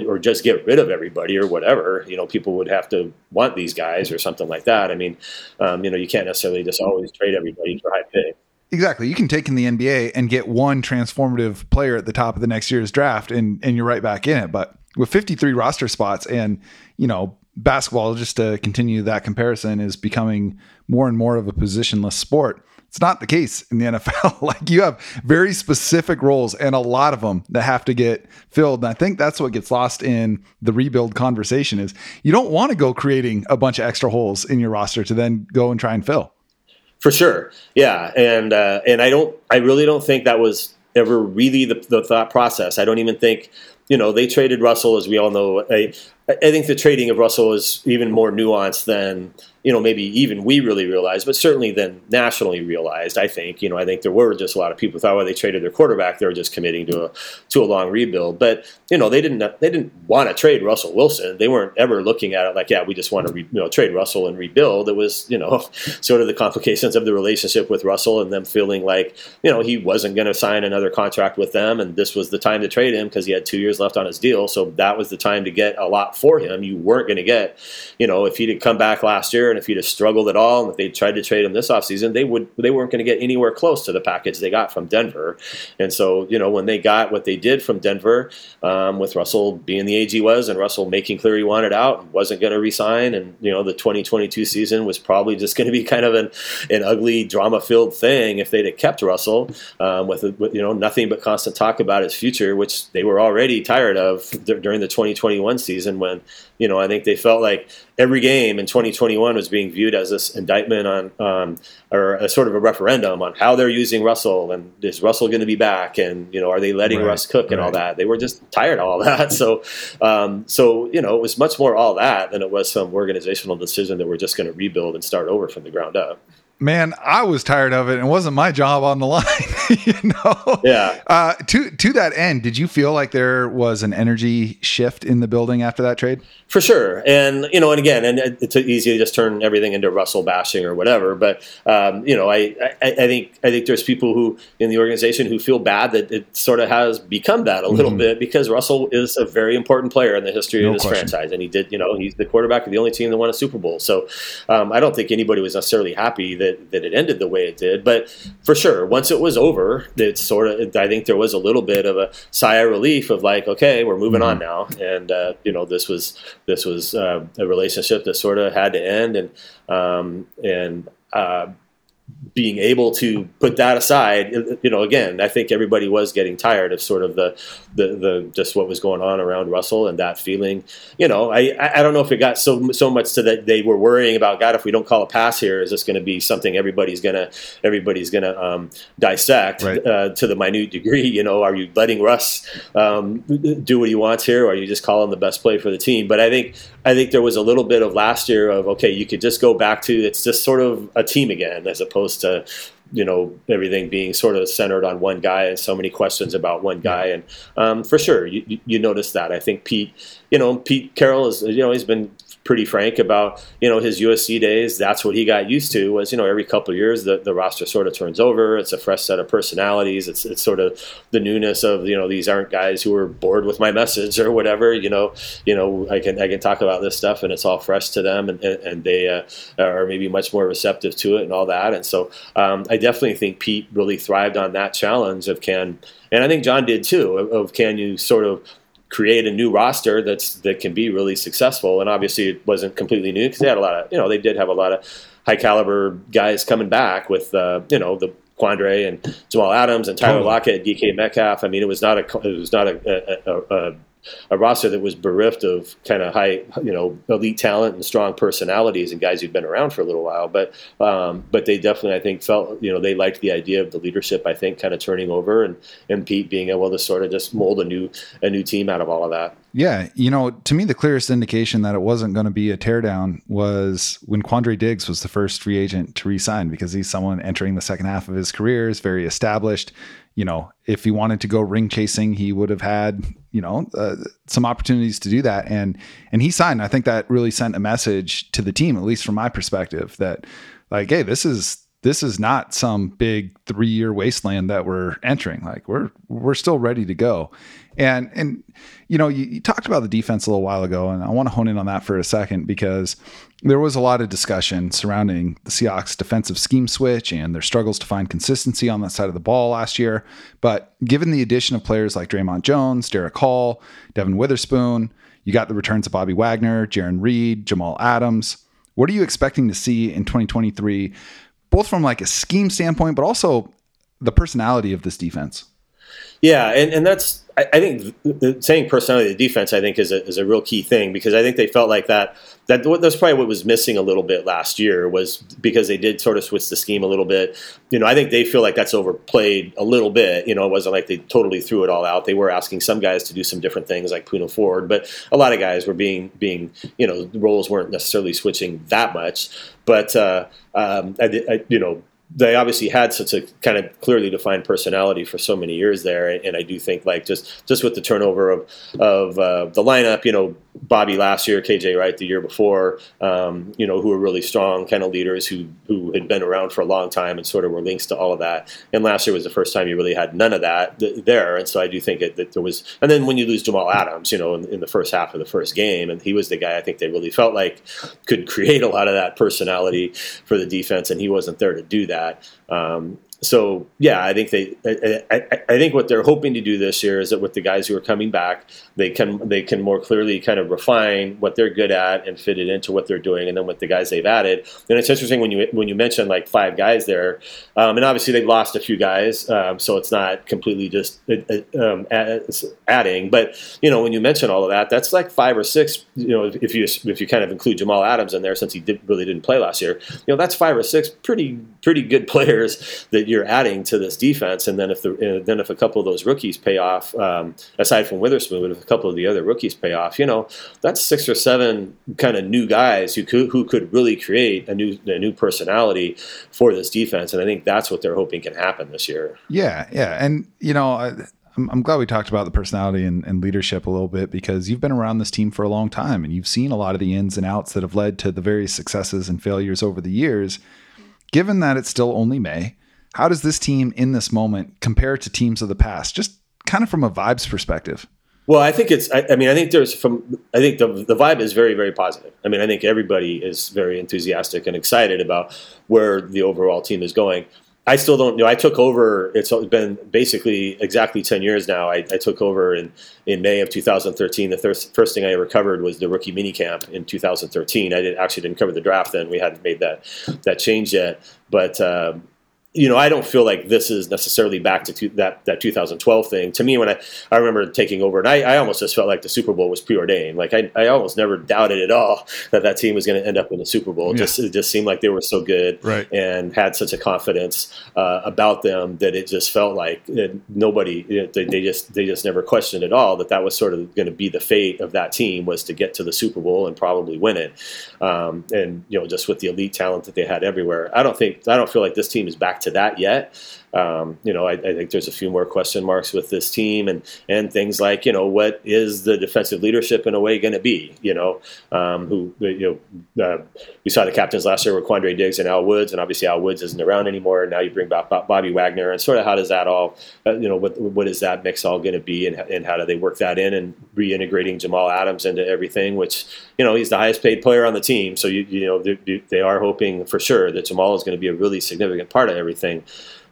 or just get rid of everybody or whatever. You know, people would have to want these guys or something like that. I mean, um, you know, you can't necessarily just always trade everybody for high pay. Exactly. You can take in the NBA and get one transformative player at the top of the next year's draft and and you're right back in it. But with 53 roster spots and you know basketball just to continue that comparison is becoming more and more of a positionless sport. It's not the case in the *laughs* NFL like you have very specific roles and a lot of them that have to get filled. And I think that's what gets lost in the rebuild conversation is you don't want to go creating a bunch of extra holes in your roster to then go and try and fill. For sure. Yeah. And uh, and I don't I really don't think that was ever really the, the thought process. I don't even think you know, they traded Russell, as we all know. I, I think the trading of Russell is even more nuanced than you know, maybe even we really realized, but certainly then nationally realized. I think, you know, I think there were just a lot of people thought well they traded their quarterback, they were just committing to a to a long rebuild. But you know, they didn't they didn't want to trade Russell Wilson. They weren't ever looking at it like, yeah, we just want to re, you know trade Russell and rebuild. It was you know *laughs* sort of the complications of the relationship with Russell and them feeling like you know he wasn't going to sign another contract with them, and this was the time to trade him because he had two years left on his deal. So that was the time to get a lot for him. You weren't going to get, you know, if he'd come back last year and if he'd have struggled at all, and if they tried to trade him this offseason, they would they weren't going to get anywhere close to the package they got from Denver. And so, you know, when they got what they did from Denver, um, with Russell being the age he was, and Russell making clear he wanted out, wasn't going to resign, and you know, the 2022 season was probably just going to be *laughs* kind of an an ugly drama filled thing if they'd have kept Russell um, with, with you know nothing but constant talk about his future, which they were already tired of during the 2021 season when you know I think they felt like every game in 2021 was being viewed as this indictment on, um, or a sort of a referendum on how they're using Russell and is Russell going to be back and you know are they letting right, Russ cook and right. all that. They were just tired of all that. *laughs* So, um, so you know it was much more all that than it was some organizational decision that we're just going to rebuild and start over from the ground up man, I was tired of it and it wasn't my job on the *laughs* line, *laughs* you know? Yeah. Uh, to, to that end, did you feel like there was an energy shift in the building after that trade? For sure. And, you know, and again, and it's easy to just turn everything into Russell bashing or whatever. But, um, you know, I, I, I, think, I think there's people who in the organization who feel bad that it sort of has become that a little mm-hmm. bit because Russell is a very important player in the history no of this question. franchise. And he did, you know, he's the quarterback of the only team that won a Super Bowl. So um, I don't think anybody was necessarily happy that that, it ended the way it did. But for sure, once it was over, it sort of I think there was a little bit of a sigh of relief of like, okay, we're moving mm-hmm. on now, and uh, you know this was this was uh, a relationship that sort of had to end, and um, and uh, being able to put that aside, you know, again, I think everybody was getting tired of sort of the, the, the just what was going on around Russell and that feeling. You know, I, I don't know if it got so so much to that they were worrying about God. If we don't call a pass here, is this going to be something everybody's gonna everybody's gonna um, dissect right. uh, to the minute degree? You know, are you letting Russ um, do what he wants here, or are you just calling the best play for the team? But I think I think there was a little bit of last year of okay, you could just go back to it's just sort of a team again as opposed to you know everything being sort of centered on one guy and so many questions about one guy. And um, for sure you, you notice that. I think Pete you know Pete Carroll is you know he's been pretty frank about you know his USC days. That's what he got used to. Was you know every couple of years the, the roster sort of turns over. It's a fresh set of personalities. It's it's sort of the newness of you know these aren't guys who are bored with my message or whatever. You know you know I can I can talk about this stuff and it's all fresh to them and and they uh, are maybe much more receptive to it and all that. And so um, I definitely think Pete really thrived on that challenge of can and I think John did too of, of can you sort of create a new roster that's that can be really successful. And obviously, it wasn't completely new because they had a lot of you know they did have a lot of high caliber guys coming back with uh, you know the Quandre and Jamal Adams and Tyler Lockett, DK Metcalf. I mean, it was not a it was not a, a, a, a roster that was bereft of kind of high, you know, elite talent and strong personalities and guys who'd been around for a little while. But um, but they definitely, I think, felt you know they liked the idea of the leadership. I think kind of turning over and and Pete being able to sort of just mold a new a new team out of all of that. Yeah, you know, to me, the clearest indication that it wasn't going to be a teardown was when Quandre Diggs was the first free agent to resign because he's someone entering the second half of his career, is very established you know, if he wanted to go ring chasing, he would have had, you know, uh, some opportunities to do that. And and he signed. I think that really sent a message to the team, at least from my perspective, that like, hey, this is this is not some big three year wasteland that we're entering. Like we're we're still ready to go. And and you know, you, you talked about the defense a little while ago, and I want to hone in on that for a second because there was a lot of discussion surrounding the Seahawks defensive scheme switch and their struggles to find consistency on that side of the ball last year. But given the addition of players like Dre'Mont Jones, Derick Hall, Devon Witherspoon, you got the returns of Bobby Wagner, Jarran Reed, Jamal Adams. What are you expecting to see in 2023, both from like a scheme standpoint, but also the personality of this defense? Yeah, and, and that's I, I think saying personality of the defense, I think, is a, is a real key thing because I think they felt like that. That that's probably what was missing a little bit last year was because they did sort of switch the scheme a little bit. You know, I think they feel like that's overplayed a little bit. You know, it wasn't like they totally threw it all out. They were asking some guys to do some different things, like Poona Ford, but a lot of guys were being being you know roles weren't necessarily switching that much. But uh, um, I, I, you know, they obviously had such a kind of clearly defined personality for so many years there, and I do think like just just with the turnover of of uh, the lineup, you know, Bobby last year, KJ Wright the year before, um, you know, who were really strong kind of leaders who who had been around for a long time and sort of were links to all of that. And last year was the first time you really had none of that th- there, and so I do think it, that there was. And then when you lose Jamal Adams, you know, in, in the first half of the first game, and he was the guy I think they really felt like could create a lot of that personality for the defense, and he wasn't there to do that that. Um, so yeah, I think they. I, I, I, think what they're hoping to do this year is that with the guys who are coming back, they can they can more clearly kind of refine what they're good at and fit it into what they're doing, and then with the guys they've added. And it's interesting when you when you mention like five guys there, um, and obviously they've lost a few guys, um, so it's not completely just uh, uh, um, adding. But you know when you mention all of that, that's like five or six. You know if you if you kind of include Jamal Adams in there since he did, really didn't play last year, you know that's five or six pretty pretty good *laughs* players that you're adding to this defense. And then if the then if a couple of those rookies pay off, um, aside from Witherspoon, if a couple of the other rookies pay off, you know, that's six or seven kind of new guys who could who could really create a new a new personality for this defense. And I think that's what they're hoping can happen this year. Yeah, yeah, and you know. I, I'm, I'm glad we talked about the personality and, and, leadership a little bit because you've been around this team for a long time and you've seen a lot of the ins and outs that have led to the various successes and failures over the years. Given that it's still only May, how does this team in this moment compare to teams of the past? Just kind of from a vibes perspective. Well, I think it's. I, I, mean, I think there's from. I think the the vibe is very, very positive. I mean, I think everybody is very enthusiastic and excited about where the overall team is going. I still don't know. I took over. It's been basically exactly ten years now. I, I took over in, in May of 2013. The first, first thing I ever covered was the rookie minicamp in 2013. I didn't actually didn't cover the draft then. We hadn't made that that change yet. But um, you know, I don't feel like this is necessarily back to two, that that 2012 thing. To me, when I, I remember taking over, and I, I almost just felt like the Super Bowl was preordained. Like I, I almost never doubted at all *laughs* that that team was going to end up in the Super Bowl. Yeah. Just it just seemed like they were so good right. and had such a confidence uh, about them that it just felt like nobody you know, they, they just they just never questioned at all that that was sort of going to be the fate of that team was to get to the Super Bowl and probably win it. Um, and you know, just with the elite talent that they had everywhere, I don't think I don't feel like this team is back to that yet. Um, you know, I, I, think there's a few more question marks with this team and and things like you know what is the defensive leadership in a way going to be? You know, um, who you know uh, we saw the captains last year were Quandre Diggs and Al Woods, and obviously Al Woods isn't around anymore. And now you bring back Bobby Wagner, and sort of how does that all uh, you know what what is that mix all going to be, and and how do they work that in and reintegrating Jamal Adams into everything, which you know he's the highest paid player on the team, so you you know they, they are hoping for sure that Jamal is going to be a really significant part of everything everything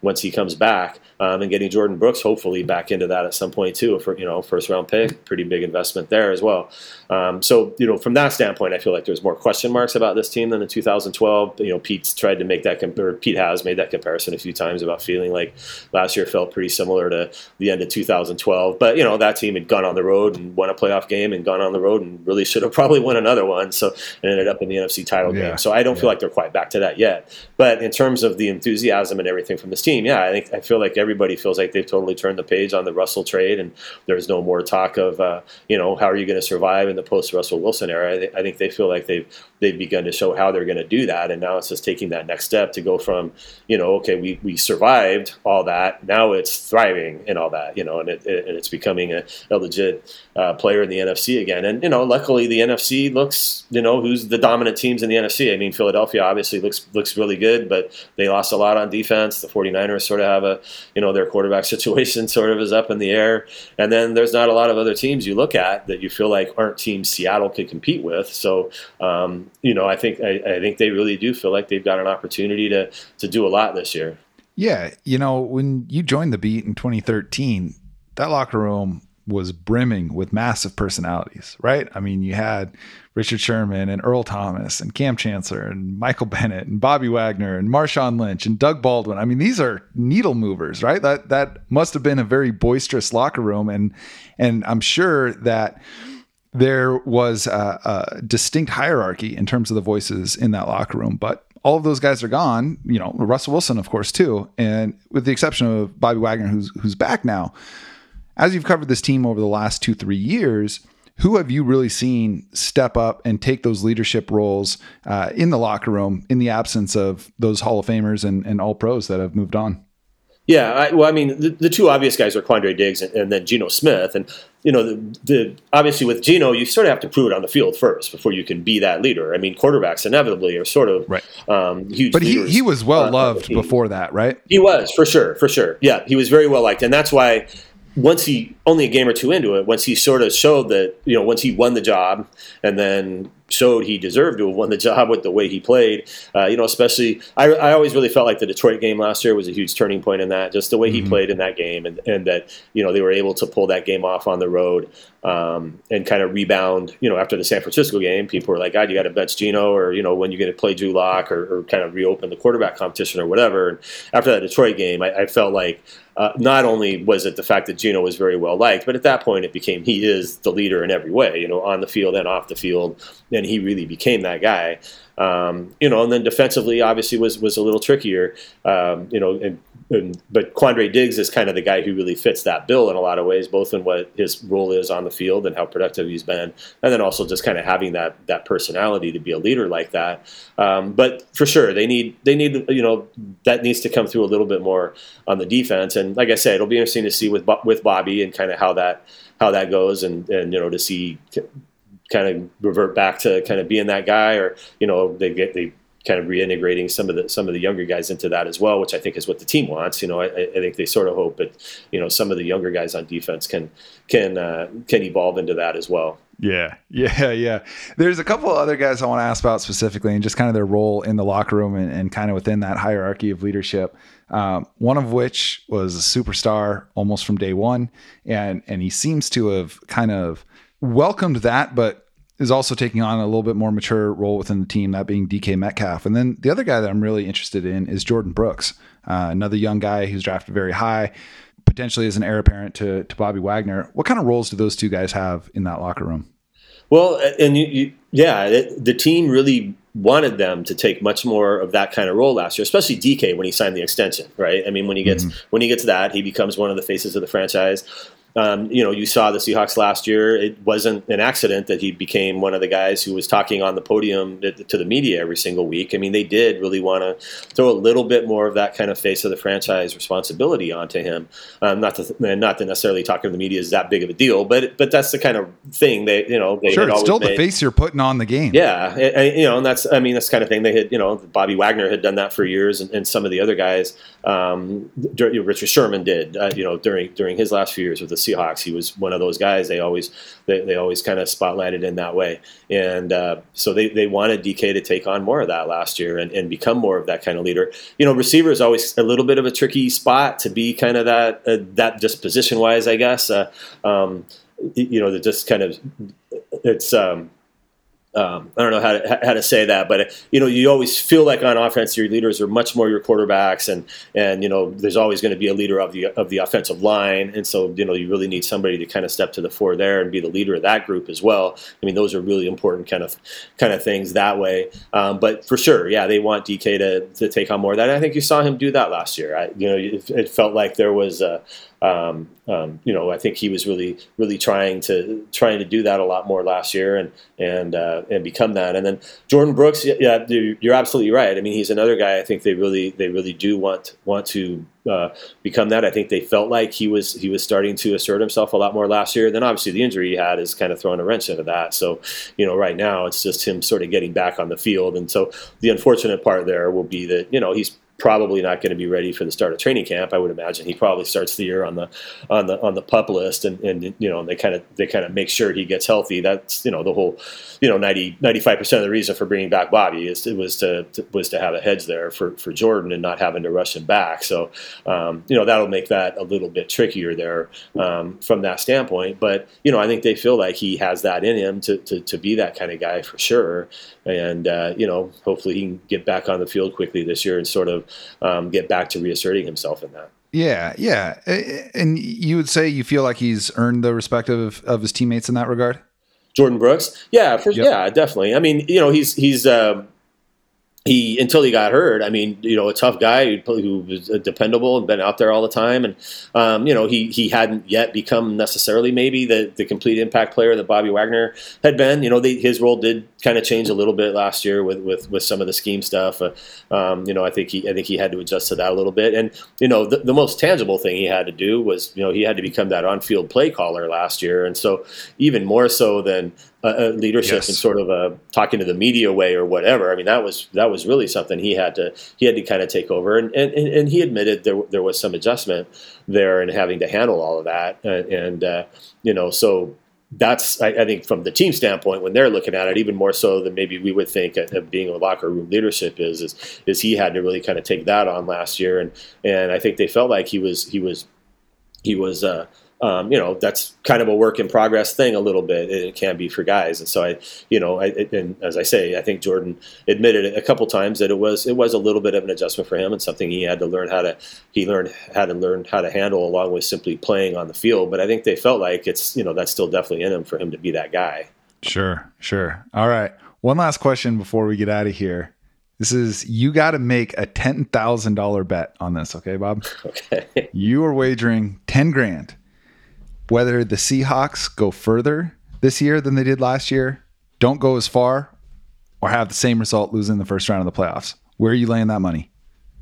once he comes back um, and getting Jordyn Brooks hopefully back into that at some point too. For you know, first round pick, pretty big investment there as well. Um, so you know, from that standpoint, I feel like there's more question marks about this team than in 2012. You know, Pete's tried to make that or Pete has made that comparison a few times about feeling like last year felt pretty similar to the end of 2012. But you know, that team had gone on the road and won a playoff game and gone on the road and really should have *laughs* probably won another one. So and ended up in the NFC title yeah. game. So I don't yeah. feel like they're quite back to that yet. But in terms of the enthusiasm and everything from this team, yeah, I think I feel like everybody feels like they've totally turned the page on the Russell trade, and there's no more talk of uh, you know how are you going to survive in the post Russell Wilson era. I, th- I, think they feel like they've they've begun to show how they're going to do that, and now it's just taking that next step to go from you know okay we, we survived all that now it's thriving and all that you know and it, it and it's becoming a, a legit uh, player in the NFC again, and you know luckily the NFC looks you know who's the dominant teams in the NFC. I mean Philadelphia obviously looks looks really good, but they lost a lot on defense. The 49ers sort of have a you know their quarterback *laughs* situation sort of is up in the air. And then there's not a lot of other teams you look at that you feel like aren't teams Seattle could compete with. So um, you know I think I, I think they really do feel like they've got an opportunity to to do a lot this year. Yeah, you know when you joined the beat in 2013, that locker room was brimming with massive personalities, right? I mean, you had Richard Sherman and Earl Thomas and Kam Chancellor and Michael Bennett and Bobby Wagner and Marshawn Lynch and Doug Baldwin. I mean, these are needle movers, right? That that must have been a very boisterous locker room, and and I'm sure that there was a, a distinct hierarchy in terms of the voices in that locker room, but all of those guys are gone. You know, Russell Wilson, of course, too, and with the exception of Bobby Wagner, who's who's back now. As you've covered this team over the last two three years, who have you really seen step up and take those leadership roles uh, in the locker room in the absence of those Hall of Famers and, and All Pros that have moved on? Yeah, I, well, I mean, the, the, two obvious guys are Quandre Diggs and, and, then Geno Smith, and you know, the, the obviously with Geno, you sort of have to prove it on the field first before you can be that leader. I mean, quarterbacks inevitably are sort of right. um, huge. But he, he was well loved before that, right? He was for sure, for sure. Yeah, he was very well liked, and that's why once he only a game or two into it, once he sort of showed that you know once he won the job, and then showed he deserved to have won the job with the way he played. Uh, you know, especially I, I, always really felt like the Detroit game last year was a huge turning point in that, just the way mm-hmm. he played in that game, and, and that you know they were able to pull that game off on the road um, and kind of rebound. You know, after the San Francisco game, people were like, "God, you got to bench Geno," or you know, when you're going to play Drew Lock, or, or, kind of reopen the quarterback competition or whatever. And after that Detroit game, I, I felt like uh, not only was it the fact that Geno was very well liked, but at that point it became he is the leader in every way, you know, on the field and off the field, and he really became that guy. Um, you know, and then defensively, obviously, was was a little trickier. Um, you know, and, and, but Quandre Diggs is kind of the guy who really fits that bill in a lot of ways, both in what his role is on the field and how productive he's been, and then also just kind of having that that personality to be a leader like that. Um, but for sure, they need they need you know that needs to come through a little bit more on the defense. And like I said, it'll be interesting to see with with Bobby and kind of how that how that goes, and and you know to see kind of revert back to kind of being that guy, or you know they get they kind of reintegrating some of the some of the younger guys into that as well, which I think is what the team wants. You know, I, I think they sort of hope that you know some of the younger guys on defense can can uh, can evolve into that as well. Yeah, *laughs* yeah, yeah. There's a couple other guys I want to ask about specifically, and just kind of their role in the locker room and, and kind of within that hierarchy of leadership. Um, one of which was a superstar almost from day one, and and he seems to have kind of welcomed that, but is also taking on a little bit more mature role within the team, that being DK Metcalf. And then the other guy that I'm really interested in is Jordyn Brooks, uh, another young guy who's drafted very high, potentially as an heir apparent to, to Bobby Wagner. What kind of roles do those two guys have in that locker room? Well, and you, you, yeah, it, the team really wanted them to take much more of that kind of role last year, especially DK when he signed the extension, right? I mean, when he gets mm-hmm. when he gets that, he becomes one of the faces of the franchise. Um, you know, you saw the Seahawks last year. It wasn't an accident that he became one of the guys who was talking on the podium to the media every single week. I mean, they did really want to throw a little bit more of that kind of face of the franchise responsibility onto him. Um, not to not to necessarily talking to the media is that big of a deal, but but that's the kind of thing they you know they sure it's still made. the face you're putting on the game. Yeah, and, and, you know, and that's I mean that's the kind of thing they had. You know, Bobby Wagner had done that for years, and, and some of the other guys, um, Richard Sherman did. Uh, you know, during during his last few years with the Seahawks, he was one of those guys. They always they, they always kind of spotlighted in that way, and uh, so they, they wanted DK to take on more of that last year and, and become more of that kind of leader. You know, receiver is always a little bit of a tricky spot to be kind of that uh, that just position wise, I guess. Uh, um, you know, that just kind of it's. Um, um, I don't know how to, how to say that, but you know, you always feel like on offense, your leaders are much more your quarterbacks, and and you know, there's always going to be a leader of the of the offensive line, and so you know, you really need somebody to kind of step to the fore there and be the leader of that group as well. I mean, those are really important kind of kind of things that way. Um, but for sure, yeah, they want DK to to take on more of that. And I think you saw him do that last year. I, you know, it, it felt like there was a um, um, you know, I think he was really, really trying to trying to do that a lot more last year and and uh, and become that. And then Jordyn Brooks, yeah, you're absolutely right. I mean, he's another guy. I think they really they really do want want to uh, become that. I think they felt like he was he was starting to assert himself a lot more last year. Then obviously the injury he had is kind of throwing a wrench into that. So you know, right now it's just him sort of getting back on the field. And so the unfortunate part there will be that you know he's probably not going to be ready for the start of training camp. I would imagine he probably starts the year on the on the on the pup list, and, and you know they kind of they kind of make sure he gets healthy. That's you know the whole you know 95 percent of the reason for bringing back Bobby is it was to, to, was to have a hedge there for for Jordyn and not having to rush him back. So um, you know that'll make that a little bit trickier there um, from that standpoint. But you know I think they feel like he has that in him to to, to be that kind of guy for sure. And uh, you know hopefully he can get back on the field quickly this year and sort of um, get back to reasserting himself in that. Yeah, yeah. And you would say you feel like he's earned the respect of, of his teammates in that regard? Jordyn Brooks? Yeah, for, yep. yeah, definitely. I mean, you know, he's he's uh, he until he got hurt. I mean, you know, a tough guy who, was dependable and been out there all the time, and um, you know, he he hadn't yet become necessarily maybe the the complete impact player that Bobby Wagner had been. You know, his role did kind of change a little bit last year with with, with some of the scheme stuff. Uh, um, you know, I think he I think he had to adjust to that a little bit, and you know, the, the most tangible thing he had to do was you know he had to become that on field play caller last year, and so even more so than uh, leadership yes. and sort of a talking to the media way or whatever. I mean, that was that was really something he had to he had to kind of take over, and and, and he admitted there there was some adjustment there and having to handle all of that, and, and uh, you know, so that's I, I, think from the team standpoint when they're looking at it, even more so than maybe we would think of being a locker room leadership is is is he had to really kind of take that on last year, and and I think they felt like he was he was he was. Uh, um, you know that's kind of a work in progress thing a little bit. It can be for guys. And so i you know I, and as i say i think Jordyn admitted a couple times that it was it was a little bit of an adjustment for him and something he had to learn how to he learned how to learn how to handle along with simply playing on the field. But i think they felt like it's you know that's still definitely in him for him to be that guy. Sure sure. All right. One last question before we get out of here. This is you got to make a ten thousand dollar bet on this, okay, Bob? *laughs* Okay. You are wagering ten grand whether the Seahawks go further this year than they did last year, don't go as far, or have the same result losing the first round of the playoffs. Where are you laying that money?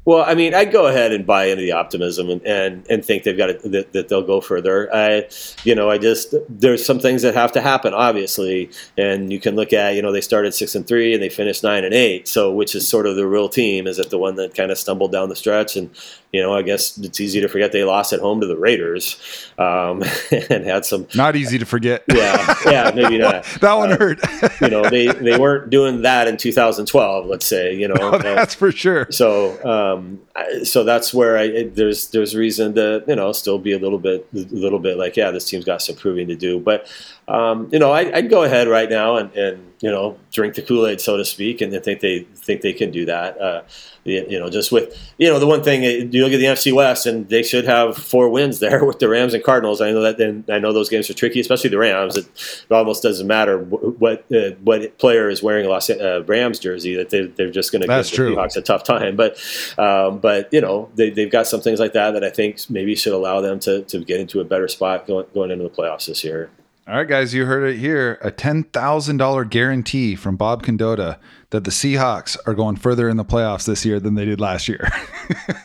Well, I mean, I'd go ahead and buy into the optimism and, and, and think they've got to, that, that they'll go further. I, you know, I just there's some things that have to happen, obviously, and you can look at you know they started six and three and they finished nine and eight, so which is sort of the real team? Is it the one that kind of stumbled down the stretch and you know, I guess it's easy to forget they lost at home to the Raiders um, *laughs* and had some. Not easy to forget. Yeah, yeah, maybe not. *laughs* that one uh, hurt. you know, they they weren't doing that in 2012. Let's say, you know, *laughs* oh, that's for sure. So, um, so that's where I there's there's reason to you know still be a little bit a little bit like yeah, this team's got some proving to do, but um, you know, I, would go ahead right now and, and you know drink the Kool Aid, so to speak, and think they think they can do that. Uh, you know, just with you know the one thing you look at the NFC West, and they should have four wins *laughs* there with the Rams and Cardinals. I know that, then I know those games are tricky, especially the Rams. It, it almost doesn't matter what uh, what player is wearing a Los uh, Rams jersey; that they, they're just going to give the Seahawks a tough time. But um, but you know they, they've got some things like that that I think maybe should allow them to, to get into a better spot going going into the playoffs this year. All right, guys, you heard it here. A $10,000 guarantee from Bob Condotta that the Seahawks are going further in the playoffs this year than they did last year.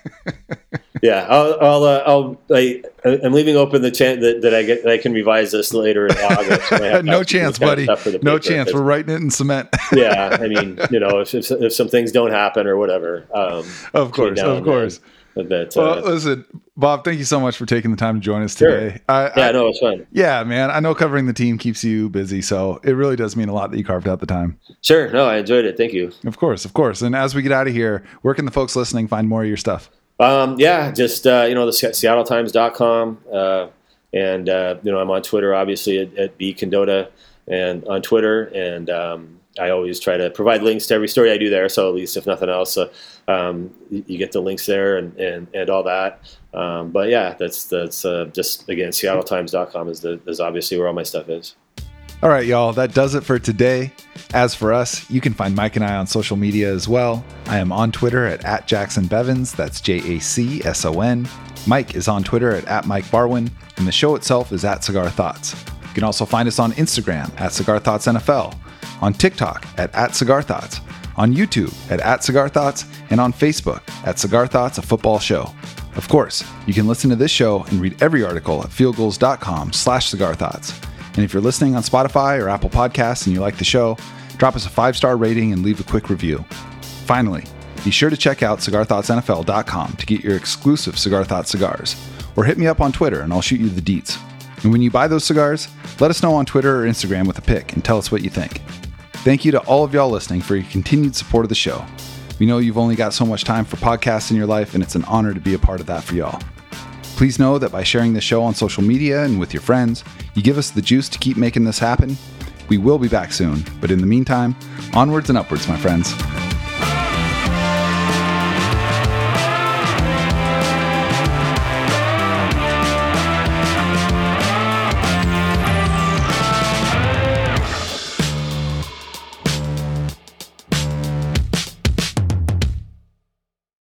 *laughs* yeah, I'll, I'll, uh, I'll I, am leaving open the chance that, that, I get that I can revise this later in August. *laughs* no chance, buddy. No chance. We're writing it in cement. *laughs* yeah, I mean, you know, if, if, if, some things don't happen or whatever. Um, of course, of course. Then, that, uh, well, listen, Bob, thank you so much for taking the time to join us today. Sure. I, yeah, I, no, it's fun. Yeah, man. I know covering the team keeps you busy, so it really does mean a lot that you carved out the time. Sure. No, I enjoyed it. Thank you. Of course, of course. And as we get out of here, where can the folks listening find more of your stuff? Um, yeah, just uh, you know the SeattleTimes.com, uh, and uh, you know I'm on Twitter, obviously at, at B Condotta, and on Twitter, and um, I always try to provide links to every story I do there. So at least if nothing else, uh, um, you get the links there and, and, and all that. Um, but yeah, that's that's uh, just again SeattleTimes.com is the, is obviously where all my stuff is. All right, y'all, that does it for today. As for us, you can find Mike and I on social media as well. I am on Twitter at, at Jacson Bevens, that's J A C S O N. Mike is on Twitter at, at Mike Barwin, and the show itself is at Cigar Thoughts. You can also find us on Instagram at Cigar Thoughts NFL on TikTok at, at Cigar Thoughts, on YouTube at, at Cigar Thoughts, and on Facebook at Cigar Thoughts, a football show. Of course, you can listen to this show and read every article at fieldgulls.com slash cigar thoughts. And if you're listening on Spotify or Apple Podcasts and you like the show, drop us a five-star rating and leave a quick review. Finally, be sure to check out cigarthoughtsnfl.com to get your exclusive Cigar Thoughts cigars. Or hit me up on Twitter and I'll shoot you the deets. And when you buy those cigars, let us know on Twitter or Instagram with a pic and tell us what you think. Thank you to all of y'all listening for your continued support of the show. We know you've only got so much time for podcasts in your life, and it's an honor to be a part of that for y'all. Please know that by sharing this show on social media and with your friends, you give us the juice to keep making this happen. We will be back soon, but in the meantime, onwards and upwards, my friends.